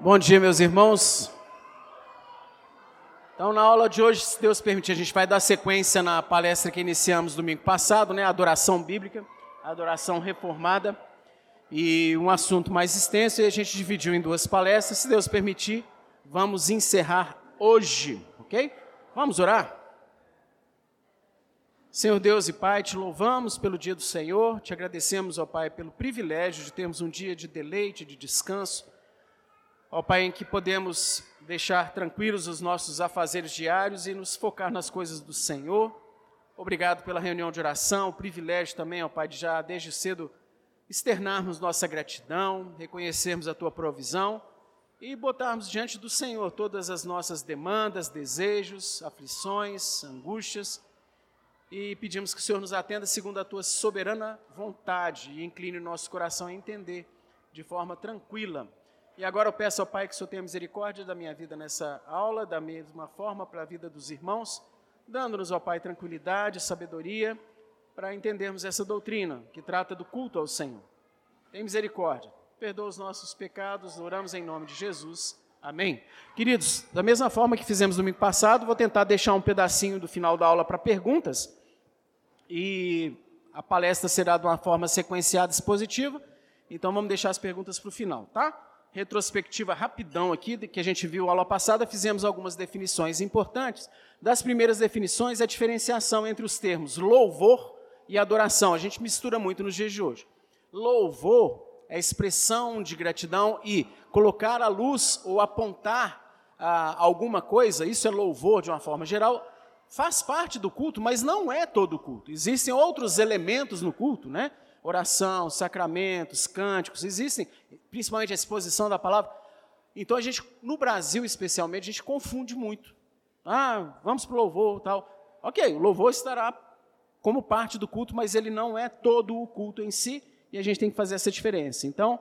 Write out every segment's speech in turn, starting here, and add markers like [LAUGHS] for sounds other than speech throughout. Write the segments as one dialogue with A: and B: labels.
A: Bom dia, meus irmãos. Então, na aula de hoje, se Deus permitir, a gente vai dar sequência na palestra que iniciamos domingo passado, né? Adoração bíblica, adoração reformada, e um assunto mais extenso, e a gente dividiu em duas palestras. Se Deus permitir, vamos encerrar hoje, ok? Vamos orar? Senhor Deus e Pai, te louvamos pelo dia do Senhor, te agradecemos, ó Pai, pelo privilégio de termos um dia de deleite, de descanso Ó Pai, em que podemos deixar tranquilos os nossos afazeres diários e nos focar nas coisas do Senhor. Obrigado pela reunião de oração, o privilégio também, ó Pai, de já desde cedo externarmos nossa gratidão, reconhecermos a Tua provisão e botarmos diante do Senhor todas as nossas demandas, desejos, aflições, angústias e pedimos que o Senhor nos atenda segundo a Tua soberana vontade e incline o nosso coração a entender de forma tranquila e agora eu peço ao Pai que o Senhor tenha misericórdia da minha vida nessa aula, da mesma forma para a vida dos irmãos, dando-nos, ó Pai, tranquilidade, sabedoria, para entendermos essa doutrina que trata do culto ao Senhor. Tem misericórdia, perdoa os nossos pecados, oramos em nome de Jesus. Amém. Queridos, da mesma forma que fizemos domingo passado, vou tentar deixar um pedacinho do final da aula para perguntas. E a palestra será de uma forma sequenciada expositiva. Então vamos deixar as perguntas para o final, tá? Retrospectiva rapidão aqui, que a gente viu aula passada, fizemos algumas definições importantes. Das primeiras definições, a diferenciação entre os termos louvor e adoração. A gente mistura muito nos dias de hoje. Louvor é expressão de gratidão e colocar a luz ou apontar ah, alguma coisa, isso é louvor de uma forma geral, faz parte do culto, mas não é todo o culto. Existem outros elementos no culto, né? Oração, sacramentos, cânticos, existem, principalmente a exposição da palavra. Então a gente, no Brasil especialmente, a gente confunde muito. Ah, vamos para o louvor tal. Ok, o louvor estará como parte do culto, mas ele não é todo o culto em si, e a gente tem que fazer essa diferença. Então,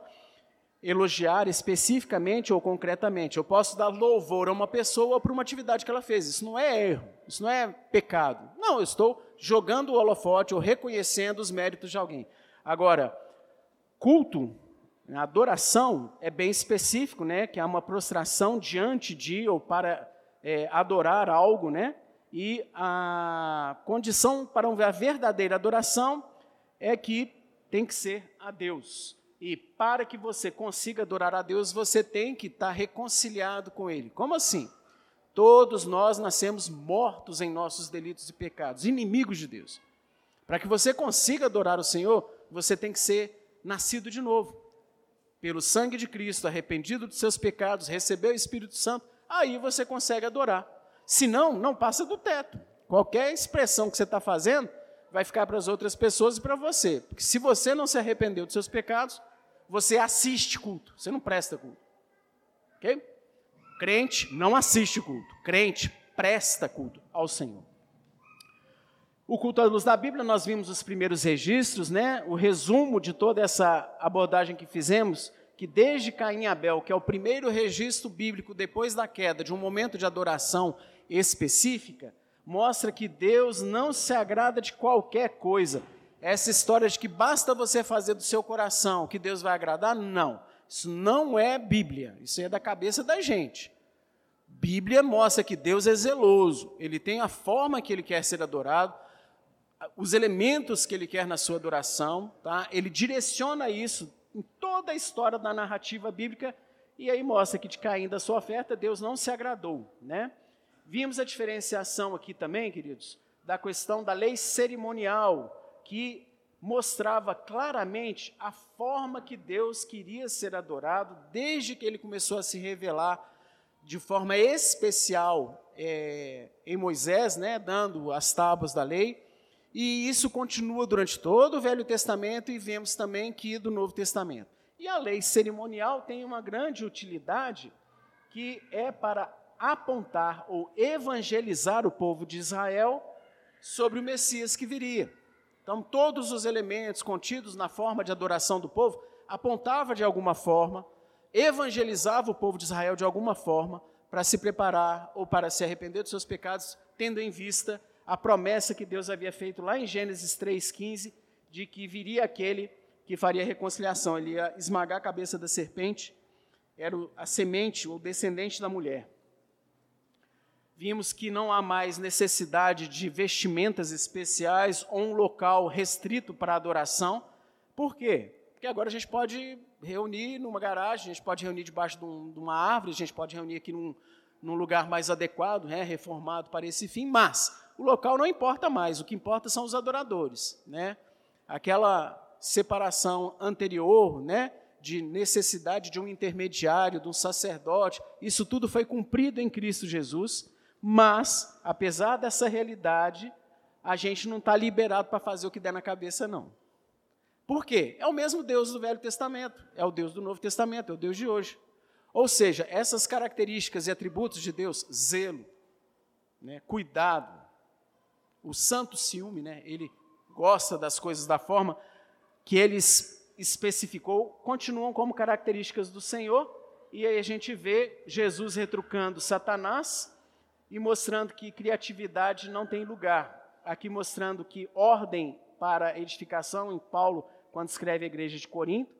A: elogiar especificamente ou concretamente. Eu posso dar louvor a uma pessoa por uma atividade que ela fez. Isso não é erro, isso não é pecado. Não, eu estou jogando o holofote ou reconhecendo os méritos de alguém. Agora, culto, adoração é bem específico, né? Que é uma prostração diante de ou para é, adorar algo, né? E a condição para uma verdadeira adoração é que tem que ser a Deus. E para que você consiga adorar a Deus, você tem que estar reconciliado com Ele. Como assim? Todos nós nascemos mortos em nossos delitos e pecados, inimigos de Deus. Para que você consiga adorar o Senhor, você tem que ser nascido de novo. Pelo sangue de Cristo, arrependido dos seus pecados, receber o Espírito Santo, aí você consegue adorar. Se não, não passa do teto. Qualquer expressão que você está fazendo vai ficar para as outras pessoas e para você. Porque se você não se arrependeu dos seus pecados, você assiste culto, você não presta culto. Ok? Crente não assiste culto, crente presta culto ao Senhor. O culto à luz da Bíblia, nós vimos os primeiros registros, né? o resumo de toda essa abordagem que fizemos, que desde Caim e Abel, que é o primeiro registro bíblico depois da queda, de um momento de adoração específica, mostra que Deus não se agrada de qualquer coisa. Essa história de que basta você fazer do seu coração que Deus vai agradar, não. Isso não é Bíblia, isso é da cabeça da gente. Bíblia mostra que Deus é zeloso, ele tem a forma que ele quer ser adorado, os elementos que ele quer na sua adoração, tá? ele direciona isso em toda a história da narrativa bíblica, e aí mostra que de caindo a sua oferta, Deus não se agradou. Né? Vimos a diferenciação aqui também, queridos, da questão da lei cerimonial, que mostrava claramente a forma que Deus queria ser adorado, desde que ele começou a se revelar de forma especial é, em Moisés, né, dando as tábuas da lei, e isso continua durante todo o Velho Testamento e vemos também que do Novo Testamento. E a lei cerimonial tem uma grande utilidade que é para apontar ou evangelizar o povo de Israel sobre o Messias que viria. Então, todos os elementos contidos na forma de adoração do povo apontava de alguma forma, evangelizava o povo de Israel de alguma forma para se preparar ou para se arrepender dos seus pecados, tendo em vista a promessa que Deus havia feito lá em Gênesis 3,15, de que viria aquele que faria reconciliação, ele ia esmagar a cabeça da serpente era a semente, o descendente da mulher. Vimos que não há mais necessidade de vestimentas especiais ou um local restrito para adoração. Por quê? Porque agora a gente pode reunir numa garagem, a gente pode reunir debaixo de, um, de uma árvore, a gente pode reunir aqui num, num lugar mais adequado, né, reformado para esse fim, mas o local não importa mais, o que importa são os adoradores. Né? Aquela separação anterior, né, de necessidade de um intermediário, de um sacerdote, isso tudo foi cumprido em Cristo Jesus, mas, apesar dessa realidade, a gente não está liberado para fazer o que der na cabeça, não. Por quê? É o mesmo Deus do Velho Testamento, é o Deus do Novo Testamento, é o Deus de hoje. Ou seja, essas características e atributos de Deus, zelo, né, cuidado, o santo ciúme, né, ele gosta das coisas da forma que ele especificou, continuam como características do Senhor, e aí a gente vê Jesus retrucando Satanás e mostrando que criatividade não tem lugar. Aqui mostrando que ordem para edificação, em Paulo quando escreve a igreja de Corinto,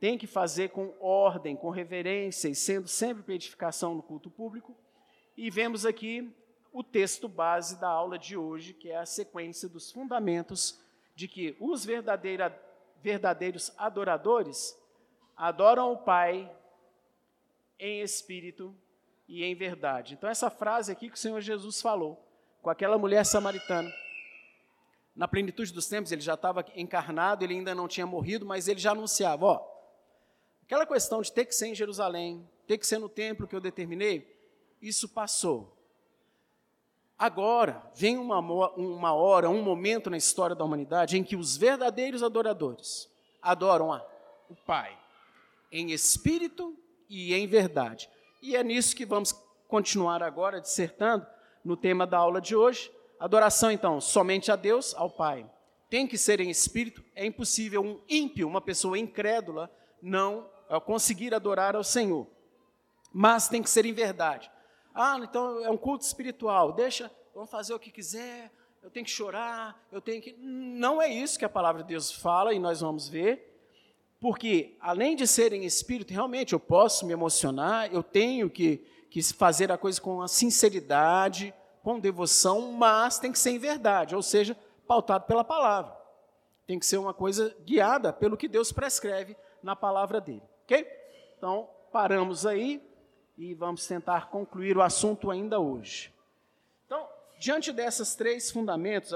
A: tem que fazer com ordem, com reverência e sendo sempre para edificação no culto público. E vemos aqui o texto base da aula de hoje, que é a sequência dos fundamentos de que os verdadeiros adoradores adoram o Pai em espírito e em verdade. Então, essa frase aqui que o Senhor Jesus falou com aquela mulher samaritana na plenitude dos tempos, ele já estava encarnado, ele ainda não tinha morrido, mas ele já anunciava, ó, aquela questão de ter que ser em Jerusalém, ter que ser no templo que eu determinei, isso passou. Agora, vem uma, uma hora, um momento na história da humanidade em que os verdadeiros adoradores adoram a, o Pai, em espírito e em verdade. E é nisso que vamos continuar agora dissertando no tema da aula de hoje, Adoração, então, somente a Deus, ao Pai. Tem que ser em espírito, é impossível um ímpio, uma pessoa incrédula, não é, conseguir adorar ao Senhor. Mas tem que ser em verdade. Ah, então é um culto espiritual, deixa, vamos fazer o que quiser, eu tenho que chorar, eu tenho que. Não é isso que a palavra de Deus fala e nós vamos ver. Porque, além de ser em espírito, realmente eu posso me emocionar, eu tenho que, que fazer a coisa com a sinceridade, com devoção, mas tem que ser em verdade, ou seja, pautado pela palavra. Tem que ser uma coisa guiada pelo que Deus prescreve na palavra dele. Ok? Então, paramos aí e vamos tentar concluir o assunto ainda hoje. Então, diante desses três fundamentos,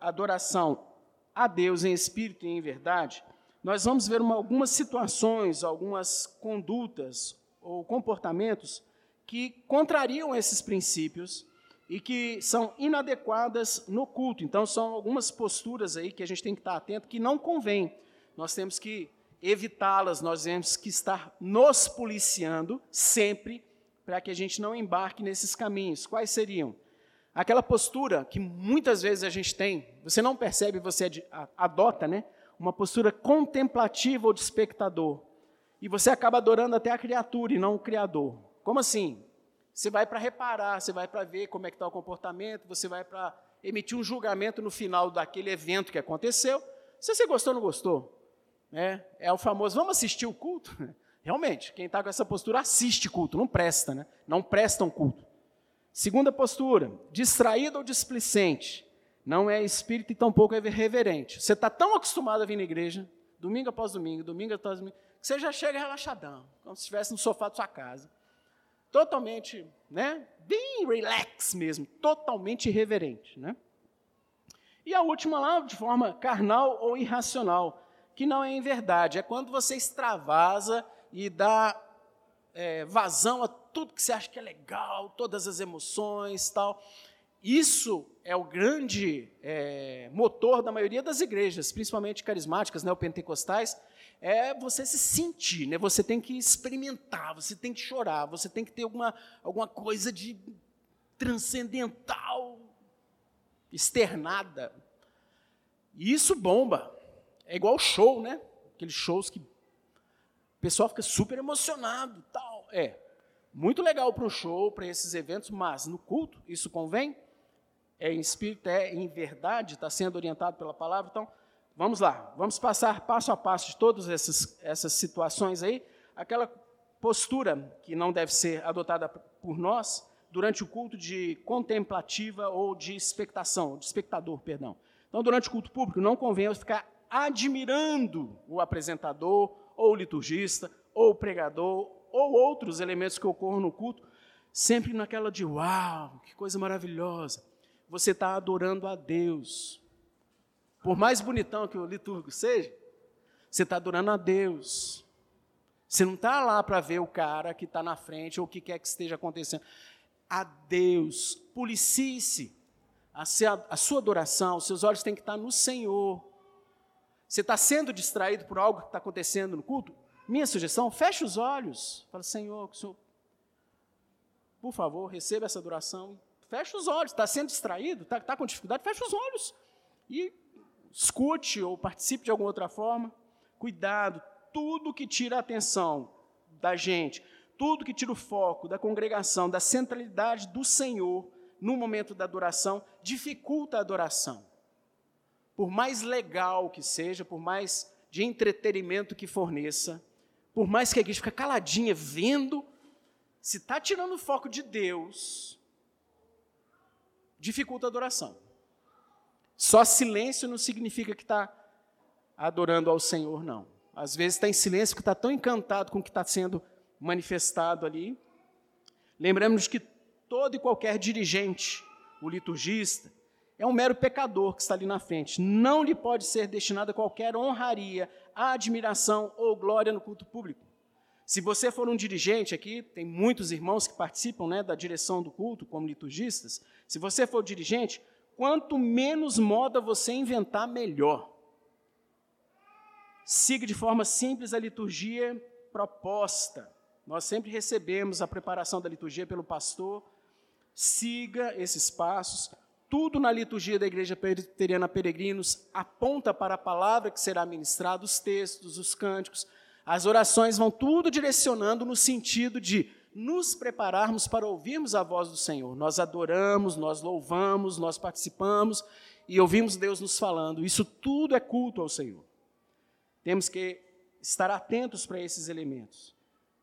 A: adoração a Deus em espírito e em verdade, nós vamos ver uma, algumas situações, algumas condutas ou comportamentos que contrariam esses princípios e que são inadequadas no culto. Então, são algumas posturas aí que a gente tem que estar atento que não convém. Nós temos que evitá-las, nós temos que estar nos policiando sempre para que a gente não embarque nesses caminhos. Quais seriam? Aquela postura que muitas vezes a gente tem, você não percebe, você adota, né? Uma postura contemplativa ou de espectador. E você acaba adorando até a criatura e não o Criador. Como assim? Você vai para reparar, você vai para ver como é que está o comportamento, você vai para emitir um julgamento no final daquele evento que aconteceu. Se você gostou ou não gostou. É, é o famoso, vamos assistir o culto? [LAUGHS] Realmente, quem está com essa postura assiste culto, não presta, né? Não prestam culto. Segunda postura, distraído ou displicente. Não é espírito e tampouco é reverente. Você está tão acostumado a vir na igreja, domingo após domingo, domingo após domingo, que você já chega relaxadão, como se estivesse no sofá da sua casa totalmente, né, bem relax mesmo, totalmente irreverente, né? E a última lá, de forma carnal ou irracional, que não é em verdade, é quando você extravasa e dá é, vazão a tudo que você acha que é legal, todas as emoções, tal. Isso é o grande é, motor da maioria das igrejas, principalmente carismáticas, neopentecostais, é você se sentir, né? Você tem que experimentar, você tem que chorar, você tem que ter alguma, alguma coisa de transcendental, externada. E isso bomba. É igual show, né? Aqueles shows que o pessoal fica super emocionado, tal. É muito legal para o show, para esses eventos, mas no culto isso convém? É em espírito, é em verdade, está sendo orientado pela palavra, então Vamos lá, vamos passar passo a passo de todas essas, essas situações aí. Aquela postura que não deve ser adotada por nós durante o culto de contemplativa ou de expectação, de espectador, perdão. Então, durante o culto público, não convém ficar admirando o apresentador, ou o liturgista, ou o pregador, ou outros elementos que ocorram no culto, sempre naquela de uau, que coisa maravilhosa. Você está adorando a Deus. Por mais bonitão que o liturgo seja, você está adorando a Deus. Você não está lá para ver o cara que está na frente ou o que quer que esteja acontecendo. A Deus. Policie-se. A, a sua adoração, os seus olhos têm que estar no Senhor. Você está sendo distraído por algo que está acontecendo no culto? Minha sugestão, feche os olhos. Fala, Senhor, Senhor, por favor, receba essa adoração. Feche os olhos. Está sendo distraído? Está tá com dificuldade? Feche os olhos. E escute ou participe de alguma outra forma. Cuidado, tudo que tira a atenção da gente, tudo que tira o foco da congregação, da centralidade do Senhor no momento da adoração, dificulta a adoração. Por mais legal que seja, por mais de entretenimento que forneça, por mais que a igreja fique caladinha vendo, se está tirando o foco de Deus, dificulta a adoração. Só silêncio não significa que está adorando ao Senhor, não. Às vezes está em silêncio porque está tão encantado com o que está sendo manifestado ali. Lembramos que todo e qualquer dirigente, o liturgista, é um mero pecador que está ali na frente. Não lhe pode ser destinada qualquer honraria, admiração ou glória no culto público. Se você for um dirigente aqui, tem muitos irmãos que participam né, da direção do culto como liturgistas. Se você for dirigente, quanto menos moda você inventar, melhor. Siga de forma simples a liturgia proposta. Nós sempre recebemos a preparação da liturgia pelo pastor. Siga esses passos. Tudo na liturgia da Igreja Presbiteriana Peregrinos aponta para a palavra que será ministrada, os textos, os cânticos, as orações vão tudo direcionando no sentido de nos prepararmos para ouvirmos a voz do Senhor. Nós adoramos, nós louvamos, nós participamos e ouvimos Deus nos falando. Isso tudo é culto ao Senhor. Temos que estar atentos para esses elementos.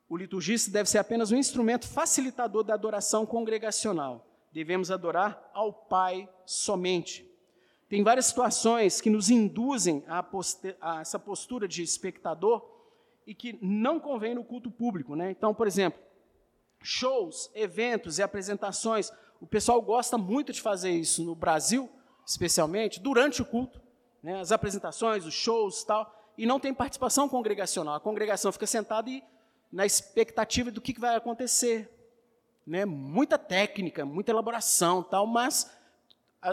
A: O liturgista deve ser apenas um instrumento facilitador da adoração congregacional. Devemos adorar ao Pai somente. Tem várias situações que nos induzem a, a essa postura de espectador e que não convém no culto público. Né? Então, por exemplo, shows, eventos e apresentações. O pessoal gosta muito de fazer isso no Brasil, especialmente, durante o culto. Né? As apresentações, os shows tal e não tem participação congregacional. A congregação fica sentada e na expectativa do que vai acontecer. Né? Muita técnica, muita elaboração, tal, mas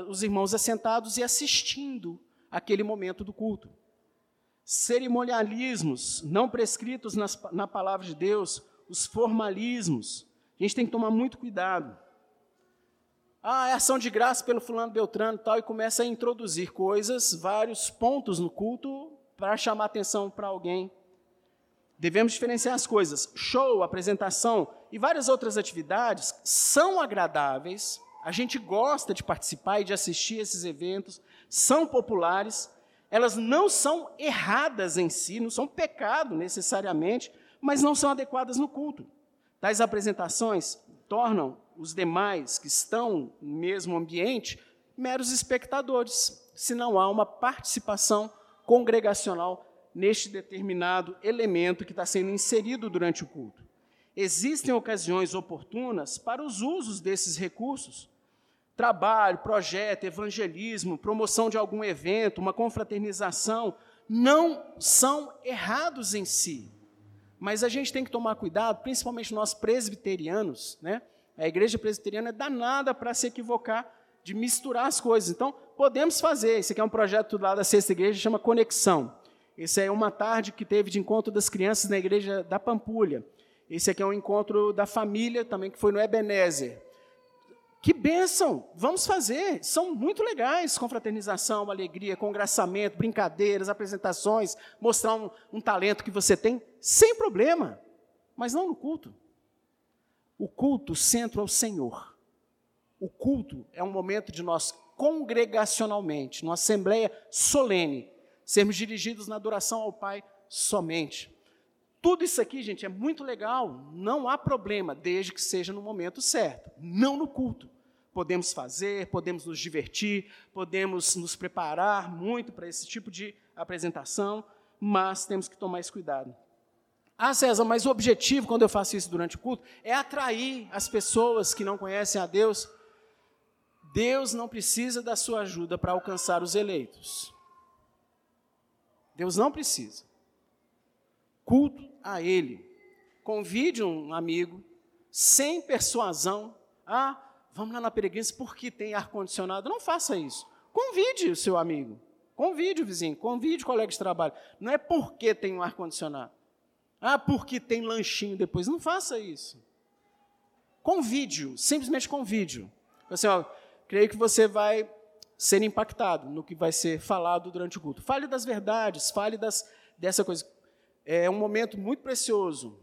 A: os irmãos assentados e assistindo aquele momento do culto. Cerimonialismos não prescritos nas, na palavra de Deus, os formalismos. A gente tem que tomar muito cuidado. Ah, é ação de graça pelo fulano Beltrano tal, e começa a introduzir coisas, vários pontos no culto para chamar atenção para alguém. Devemos diferenciar as coisas. Show, apresentação e várias outras atividades são agradáveis, a gente gosta de participar e de assistir esses eventos, são populares, elas não são erradas em si, não são pecado necessariamente, mas não são adequadas no culto. Tais apresentações tornam os demais que estão no mesmo ambiente meros espectadores, se não há uma participação congregacional neste determinado elemento que está sendo inserido durante o culto. Existem ocasiões oportunas para os usos desses recursos. Trabalho, projeto, evangelismo, promoção de algum evento, uma confraternização, não são errados em si. Mas a gente tem que tomar cuidado, principalmente nós presbiterianos, né? A igreja presbiteriana é danada para se equivocar de misturar as coisas. Então, podemos fazer. Esse aqui é um projeto lá da Sexta Igreja, chama Conexão. Esse é uma tarde que teve de encontro das crianças na igreja da Pampulha. Esse aqui é um encontro da família também, que foi no Ebenezer. Que bênção! Vamos fazer. São muito legais. Confraternização, alegria, congraçamento, brincadeiras, apresentações, mostrar um, um talento que você tem, sem problema. Mas não no culto. O culto centro ao Senhor. O culto é um momento de nós congregacionalmente, numa assembleia solene, sermos dirigidos na adoração ao Pai somente. Tudo isso aqui, gente, é muito legal, não há problema, desde que seja no momento certo, não no culto. Podemos fazer, podemos nos divertir, podemos nos preparar muito para esse tipo de apresentação, mas temos que tomar esse cuidado. Ah, César, mas o objetivo, quando eu faço isso durante o culto, é atrair as pessoas que não conhecem a Deus. Deus não precisa da sua ajuda para alcançar os eleitos. Deus não precisa. Culto a Ele. Convide um amigo, sem persuasão. Ah, vamos lá na peregrina porque tem ar-condicionado. Não faça isso. Convide o seu amigo. Convide o vizinho, convide o colega de trabalho. Não é porque tem um ar-condicionado. Ah, porque tem lanchinho depois. Não faça isso. Convide-o, simplesmente convide-o. Assim, ó, creio que você vai ser impactado no que vai ser falado durante o culto. Fale das verdades, fale das, dessa coisa. É um momento muito precioso.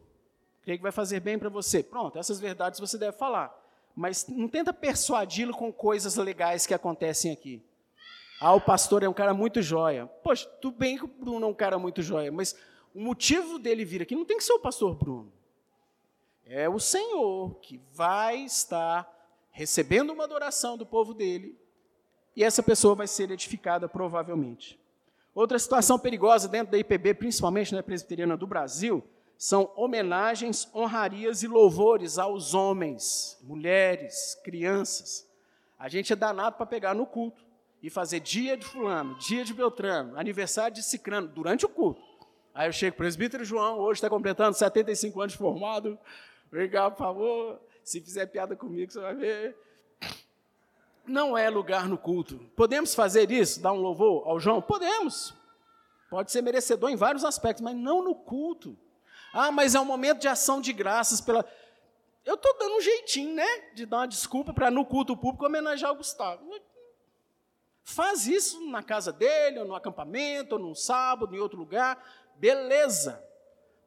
A: Creio que vai fazer bem para você. Pronto, essas verdades você deve falar. Mas não tenta persuadi-lo com coisas legais que acontecem aqui. Ah, o pastor é um cara muito joia. Poxa, tudo bem que o Bruno é um cara muito joia, mas o motivo dele vir aqui não tem que ser o pastor Bruno. É o Senhor que vai estar recebendo uma adoração do povo dele e essa pessoa vai ser edificada provavelmente. Outra situação perigosa dentro da IPB, principalmente na presbiteriana do Brasil, são homenagens, honrarias e louvores aos homens, mulheres, crianças. A gente é danado para pegar no culto e fazer dia de fulano, dia de Beltrano, aniversário de Cicrano, durante o culto. Aí eu chego, presbítero João, hoje está completando 75 anos formado. Obrigado, por favor. Se fizer piada comigo, você vai ver. Não é lugar no culto. Podemos fazer isso, dar um louvor ao João? Podemos. Pode ser merecedor em vários aspectos, mas não no culto. Ah, mas é um momento de ação de graças pela. Eu estou dando um jeitinho, né? De dar uma desculpa para no culto público homenagear o Gustavo. Faz isso na casa dele, ou no acampamento, ou num sábado, em outro lugar beleza.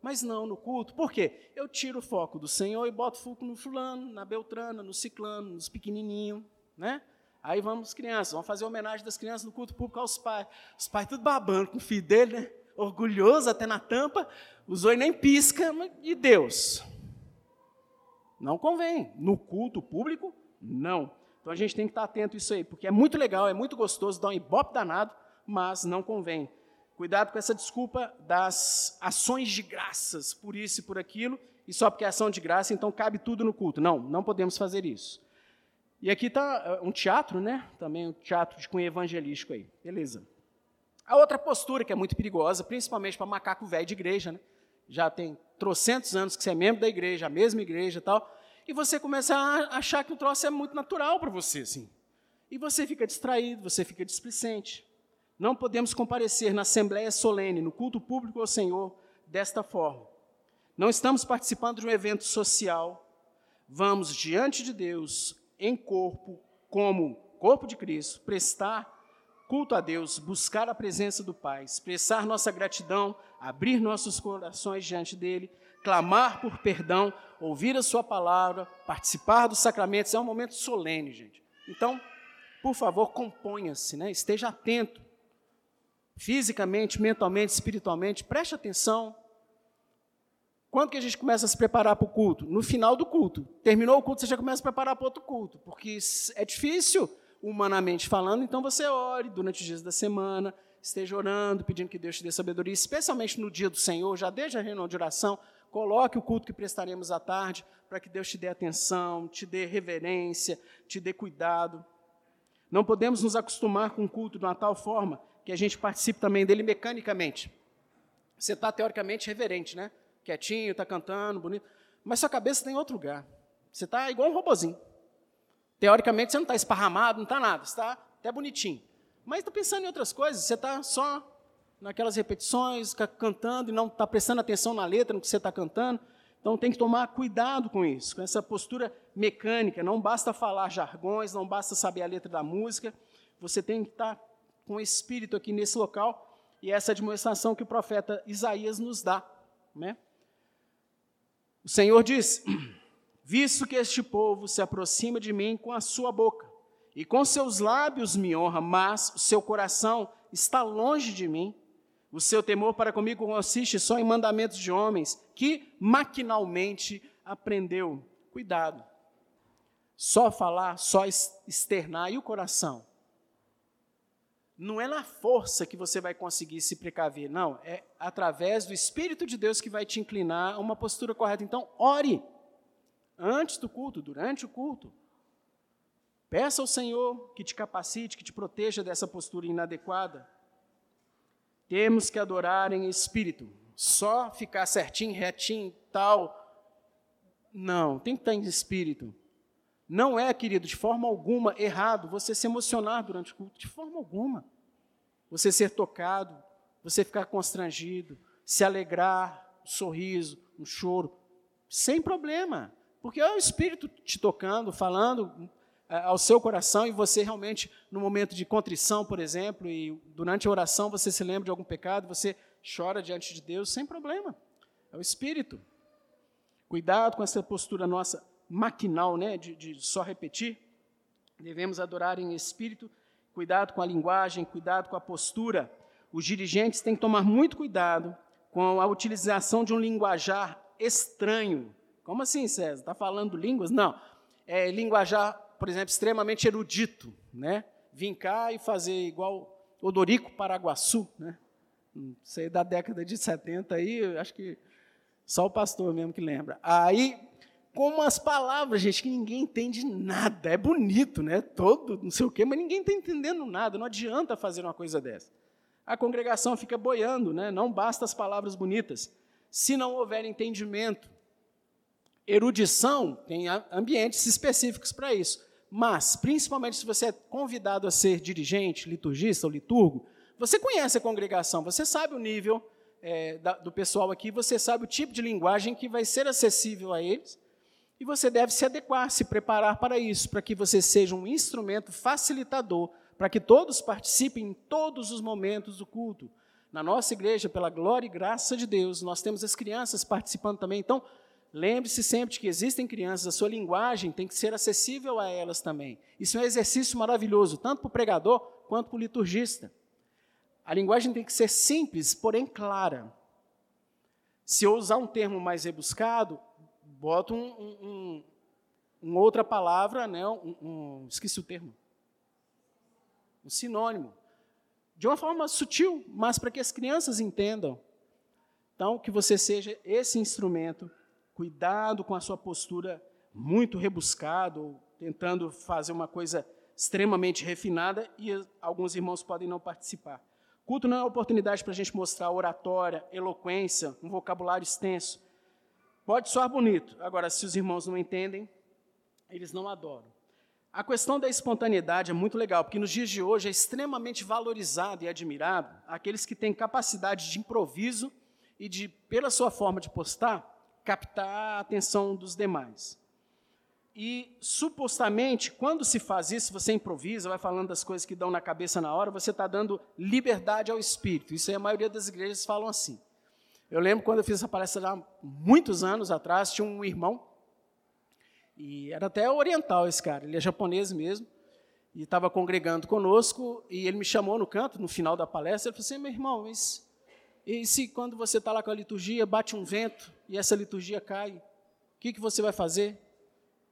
A: Mas não no culto. Por quê? Eu tiro o foco do Senhor e boto foco no fulano, na beltrana, no ciclano, nos pequenininhos, né? Aí vamos crianças, vamos fazer homenagem das crianças no culto público aos pais. Os pais tudo babando com o filho dele, né? Orgulhoso até na tampa, os olhos nem pisca, e Deus? Não convém. No culto público, não. Então a gente tem que estar atento a isso aí, porque é muito legal, é muito gostoso, dá um ibope danado, mas não convém. Cuidado com essa desculpa das ações de graças por isso e por aquilo, e só porque é ação de graça, então cabe tudo no culto. Não, não podemos fazer isso. E aqui está uh, um teatro, né? Também um teatro de cunho evangelístico aí. Beleza. A outra postura que é muito perigosa, principalmente para macaco velho de igreja, né? Já tem trocentos anos que você é membro da igreja, a mesma igreja e tal, e você começa a achar que o troço é muito natural para você, assim. E você fica distraído, você fica displicente. Não podemos comparecer na assembleia solene, no culto público ao Senhor, desta forma. Não estamos participando de um evento social. Vamos diante de Deus, em corpo, como corpo de Cristo, prestar culto a Deus, buscar a presença do Pai, expressar nossa gratidão, abrir nossos corações diante dele, clamar por perdão, ouvir a sua palavra, participar dos sacramentos. É um momento solene, gente. Então, por favor, componha-se, né? esteja atento fisicamente, mentalmente, espiritualmente, preste atenção. Quando que a gente começa a se preparar para o culto? No final do culto. Terminou o culto, você já começa a preparar para outro culto, porque é difícil, humanamente falando, então você ore durante os dias da semana, esteja orando, pedindo que Deus te dê sabedoria, especialmente no dia do Senhor, já desde a reunião de oração, coloque o culto que prestaremos à tarde, para que Deus te dê atenção, te dê reverência, te dê cuidado. Não podemos nos acostumar com o culto de uma tal forma que a gente participe também dele mecanicamente. Você está teoricamente reverente, né? Quietinho, está cantando, bonito, mas sua cabeça está em outro lugar. Você está igual um robozinho. Teoricamente você não está esparramado, não está nada, você está até bonitinho. Mas está pensando em outras coisas, você está só naquelas repetições, cantando e não está prestando atenção na letra, no que você está cantando. Então tem que tomar cuidado com isso, com essa postura mecânica. Não basta falar jargões, não basta saber a letra da música, você tem que estar tá com o Espírito aqui nesse local, e essa é a demonstração que o profeta Isaías nos dá. Né? O Senhor diz: Visto que este povo se aproxima de mim com a sua boca, e com seus lábios me honra, mas o seu coração está longe de mim, O seu temor para comigo consiste só em mandamentos de homens que maquinalmente aprendeu. Cuidado. Só falar, só externar e o coração. Não é na força que você vai conseguir se precaver, não. É através do Espírito de Deus que vai te inclinar a uma postura correta. Então, ore antes do culto, durante o culto. Peça ao Senhor que te capacite, que te proteja dessa postura inadequada. Temos que adorar em espírito. Só ficar certinho, retinho, tal. Não, tem que estar em espírito. Não é, querido, de forma alguma errado você se emocionar durante o culto, de forma alguma. Você ser tocado, você ficar constrangido, se alegrar, um sorriso, um choro, sem problema, porque é o Espírito te tocando, falando é, ao seu coração e você realmente, no momento de contrição, por exemplo, e durante a oração você se lembra de algum pecado, você chora diante de Deus, sem problema. É o Espírito. Cuidado com essa postura nossa maquinal, né, de, de só repetir. Devemos adorar em espírito, cuidado com a linguagem, cuidado com a postura. Os dirigentes têm que tomar muito cuidado com a utilização de um linguajar estranho. Como assim, César? Está falando línguas? Não. É linguajar, por exemplo, extremamente erudito, né? Vim cá e fazer igual Odorico Paraguaçu, né? Sei da década de 70 aí, acho que só o pastor mesmo que lembra. Aí com umas palavras, gente, que ninguém entende nada. É bonito, né? Todo, não sei o quê, mas ninguém está entendendo nada. Não adianta fazer uma coisa dessa. A congregação fica boiando, né? Não basta as palavras bonitas. Se não houver entendimento, erudição, tem ambientes específicos para isso. Mas, principalmente se você é convidado a ser dirigente, liturgista ou liturgo, você conhece a congregação, você sabe o nível é, da, do pessoal aqui, você sabe o tipo de linguagem que vai ser acessível a eles e você deve se adequar, se preparar para isso, para que você seja um instrumento facilitador, para que todos participem em todos os momentos do culto. Na nossa igreja, pela glória e graça de Deus, nós temos as crianças participando também. Então, lembre-se sempre de que existem crianças, a sua linguagem tem que ser acessível a elas também. Isso é um exercício maravilhoso, tanto para o pregador quanto para o liturgista. A linguagem tem que ser simples, porém clara. Se eu usar um termo mais rebuscado, boto um, um, um, outra palavra, né, um, esqueci o termo, um sinônimo, de uma forma sutil, mas para que as crianças entendam. Então, que você seja esse instrumento, cuidado com a sua postura muito rebuscado, ou tentando fazer uma coisa extremamente refinada, e alguns irmãos podem não participar. Culto não é uma oportunidade para a gente mostrar oratória, eloquência, um vocabulário extenso. Pode soar bonito, agora, se os irmãos não entendem, eles não adoram. A questão da espontaneidade é muito legal, porque nos dias de hoje é extremamente valorizado e admirado aqueles que têm capacidade de improviso e de, pela sua forma de postar, captar a atenção dos demais. E, supostamente, quando se faz isso, você improvisa, vai falando das coisas que dão na cabeça na hora, você está dando liberdade ao espírito. Isso aí a maioria das igrejas falam assim. Eu lembro quando eu fiz essa palestra há muitos anos atrás, tinha um irmão, e era até oriental esse cara, ele é japonês mesmo, e estava congregando conosco, e ele me chamou no canto, no final da palestra, ele falou assim, meu irmão, mas, e se quando você está lá com a liturgia, bate um vento, e essa liturgia cai, o que, que você vai fazer?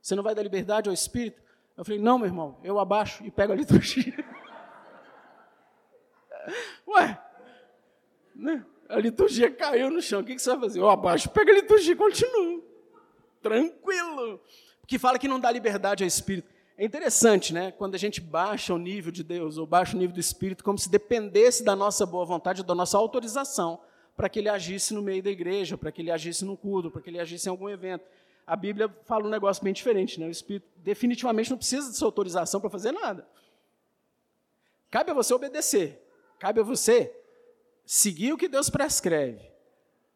A: Você não vai dar liberdade ao Espírito? Eu falei, não, meu irmão, eu abaixo e pego a liturgia. [LAUGHS] Ué, né? A liturgia caiu no chão. O que você vai fazer? Eu abaixo, pega a liturgia e continuo. Tranquilo. Porque fala que não dá liberdade ao Espírito. É interessante, né? Quando a gente baixa o nível de Deus, ou baixa o nível do Espírito, como se dependesse da nossa boa vontade, da nossa autorização, para que ele agisse no meio da igreja, para que ele agisse no culto, para que ele agisse em algum evento. A Bíblia fala um negócio bem diferente, né? O Espírito definitivamente não precisa de sua autorização para fazer nada. Cabe a você obedecer. Cabe a você seguir o que Deus prescreve.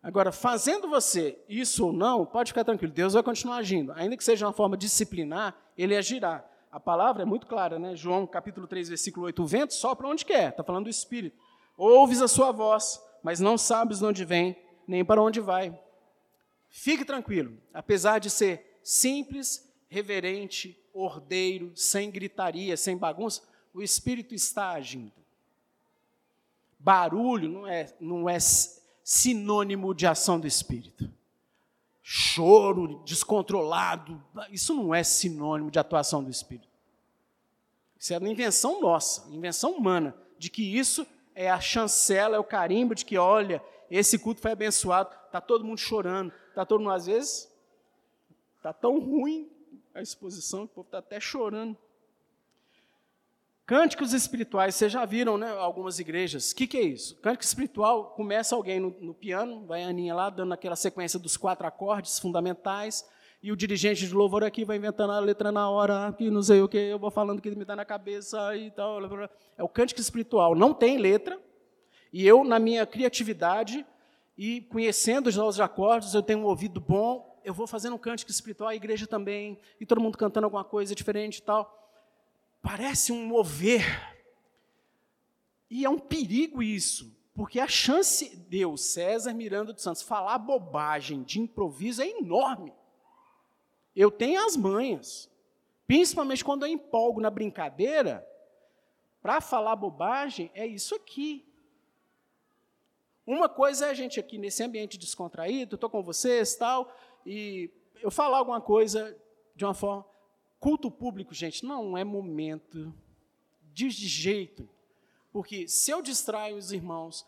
A: Agora, fazendo você isso ou não, pode ficar tranquilo, Deus vai continuar agindo. Ainda que seja uma forma disciplinar, ele agirá. A palavra é muito clara, né? João capítulo 3, versículo 8. O vento sopra onde quer, está falando do Espírito. Ouves a sua voz, mas não sabes de onde vem, nem para onde vai. Fique tranquilo, apesar de ser simples, reverente, ordeiro, sem gritaria, sem bagunça, o Espírito está agindo. Barulho não é, não é sinônimo de ação do Espírito. Choro descontrolado, isso não é sinônimo de atuação do Espírito. Isso é uma invenção nossa, invenção humana, de que isso é a chancela, é o carimbo de que, olha, esse culto foi abençoado, está todo mundo chorando, está todo mundo, às vezes, está tão ruim a exposição, o povo está até chorando. Cânticos espirituais, vocês já viram, né, algumas igrejas. O que, que é isso? Cântico espiritual, começa alguém no, no, piano, vai a Aninha lá, dando aquela sequência dos quatro acordes fundamentais, e o dirigente de louvor aqui vai inventando a letra na hora, que não sei o que, eu vou falando que me dá na cabeça e tal. É o cântico espiritual, não tem letra, e eu, na minha criatividade e conhecendo os novos acordes, eu tenho um ouvido bom, eu vou fazendo um cântico espiritual, a igreja também, e todo mundo cantando alguma coisa diferente e tal parece um mover. E é um perigo isso, porque a chance de eu, César Miranda dos Santos, falar bobagem de improviso é enorme. Eu tenho as manhas, principalmente quando eu empolgo na brincadeira, para falar bobagem é isso aqui. Uma coisa é a gente aqui nesse ambiente descontraído, estou com vocês tal, e eu falar alguma coisa de uma forma. Culto público, gente, não é momento de jeito. Porque se eu distraio os irmãos,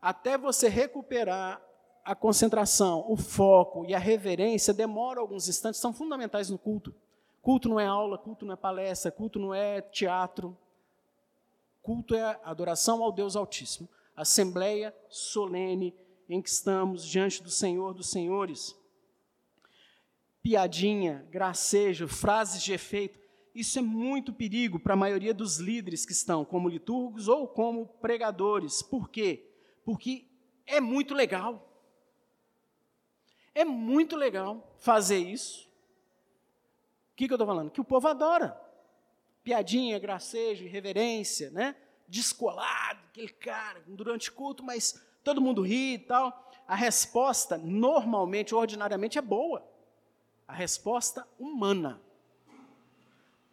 A: até você recuperar a concentração, o foco e a reverência demora alguns instantes, são fundamentais no culto. Culto não é aula, culto não é palestra, culto não é teatro. Culto é adoração ao Deus Altíssimo. Assembleia solene em que estamos diante do Senhor dos Senhores piadinha, gracejo, frases de efeito. Isso é muito perigo para a maioria dos líderes que estão como liturgos ou como pregadores. Por quê? Porque é muito legal. É muito legal fazer isso. O que, que eu estou falando? Que o povo adora. Piadinha, gracejo, reverência, né? Descolado, aquele cara, durante culto, mas todo mundo ri e tal. A resposta, normalmente, ordinariamente, é boa a resposta humana.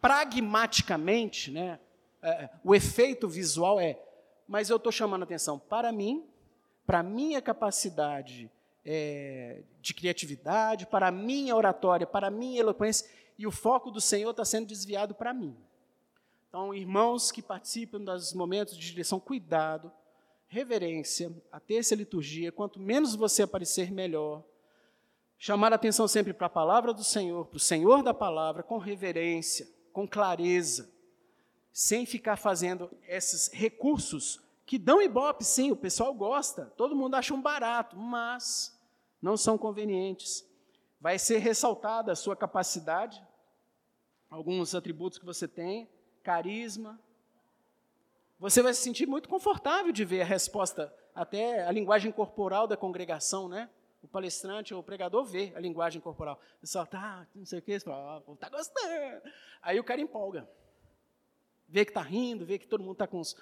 A: Pragmaticamente, né, é, o efeito visual é, mas eu estou chamando atenção para mim, para a minha capacidade é, de criatividade, para a minha oratória, para a minha eloquência, e o foco do Senhor está sendo desviado para mim. Então, irmãos que participam dos momentos de direção, cuidado, reverência, a terça liturgia, quanto menos você aparecer, melhor chamar a atenção sempre para a palavra do Senhor, para o Senhor da palavra, com reverência, com clareza, sem ficar fazendo esses recursos que dão ibope, sim, o pessoal gosta, todo mundo acha um barato, mas não são convenientes. Vai ser ressaltada a sua capacidade, alguns atributos que você tem, carisma. Você vai se sentir muito confortável de ver a resposta, até a linguagem corporal da congregação, né? O palestrante ou o pregador vê a linguagem corporal. O pessoal, tá, não sei o que, fala, ah, tá gostando. Aí o cara empolga. Vê que está rindo, vê que todo mundo está com os.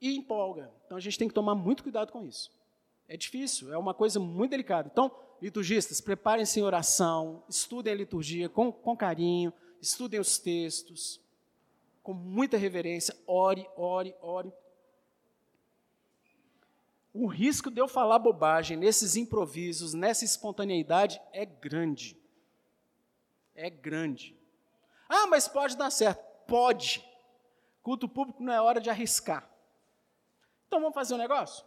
A: E empolga. Então a gente tem que tomar muito cuidado com isso. É difícil, é uma coisa muito delicada. Então, liturgistas, preparem-se em oração, estudem a liturgia com, com carinho, estudem os textos, com muita reverência, ore, ore, ore o risco de eu falar bobagem nesses improvisos, nessa espontaneidade, é grande. É grande. Ah, mas pode dar certo. Pode. Culto público não é hora de arriscar. Então vamos fazer um negócio?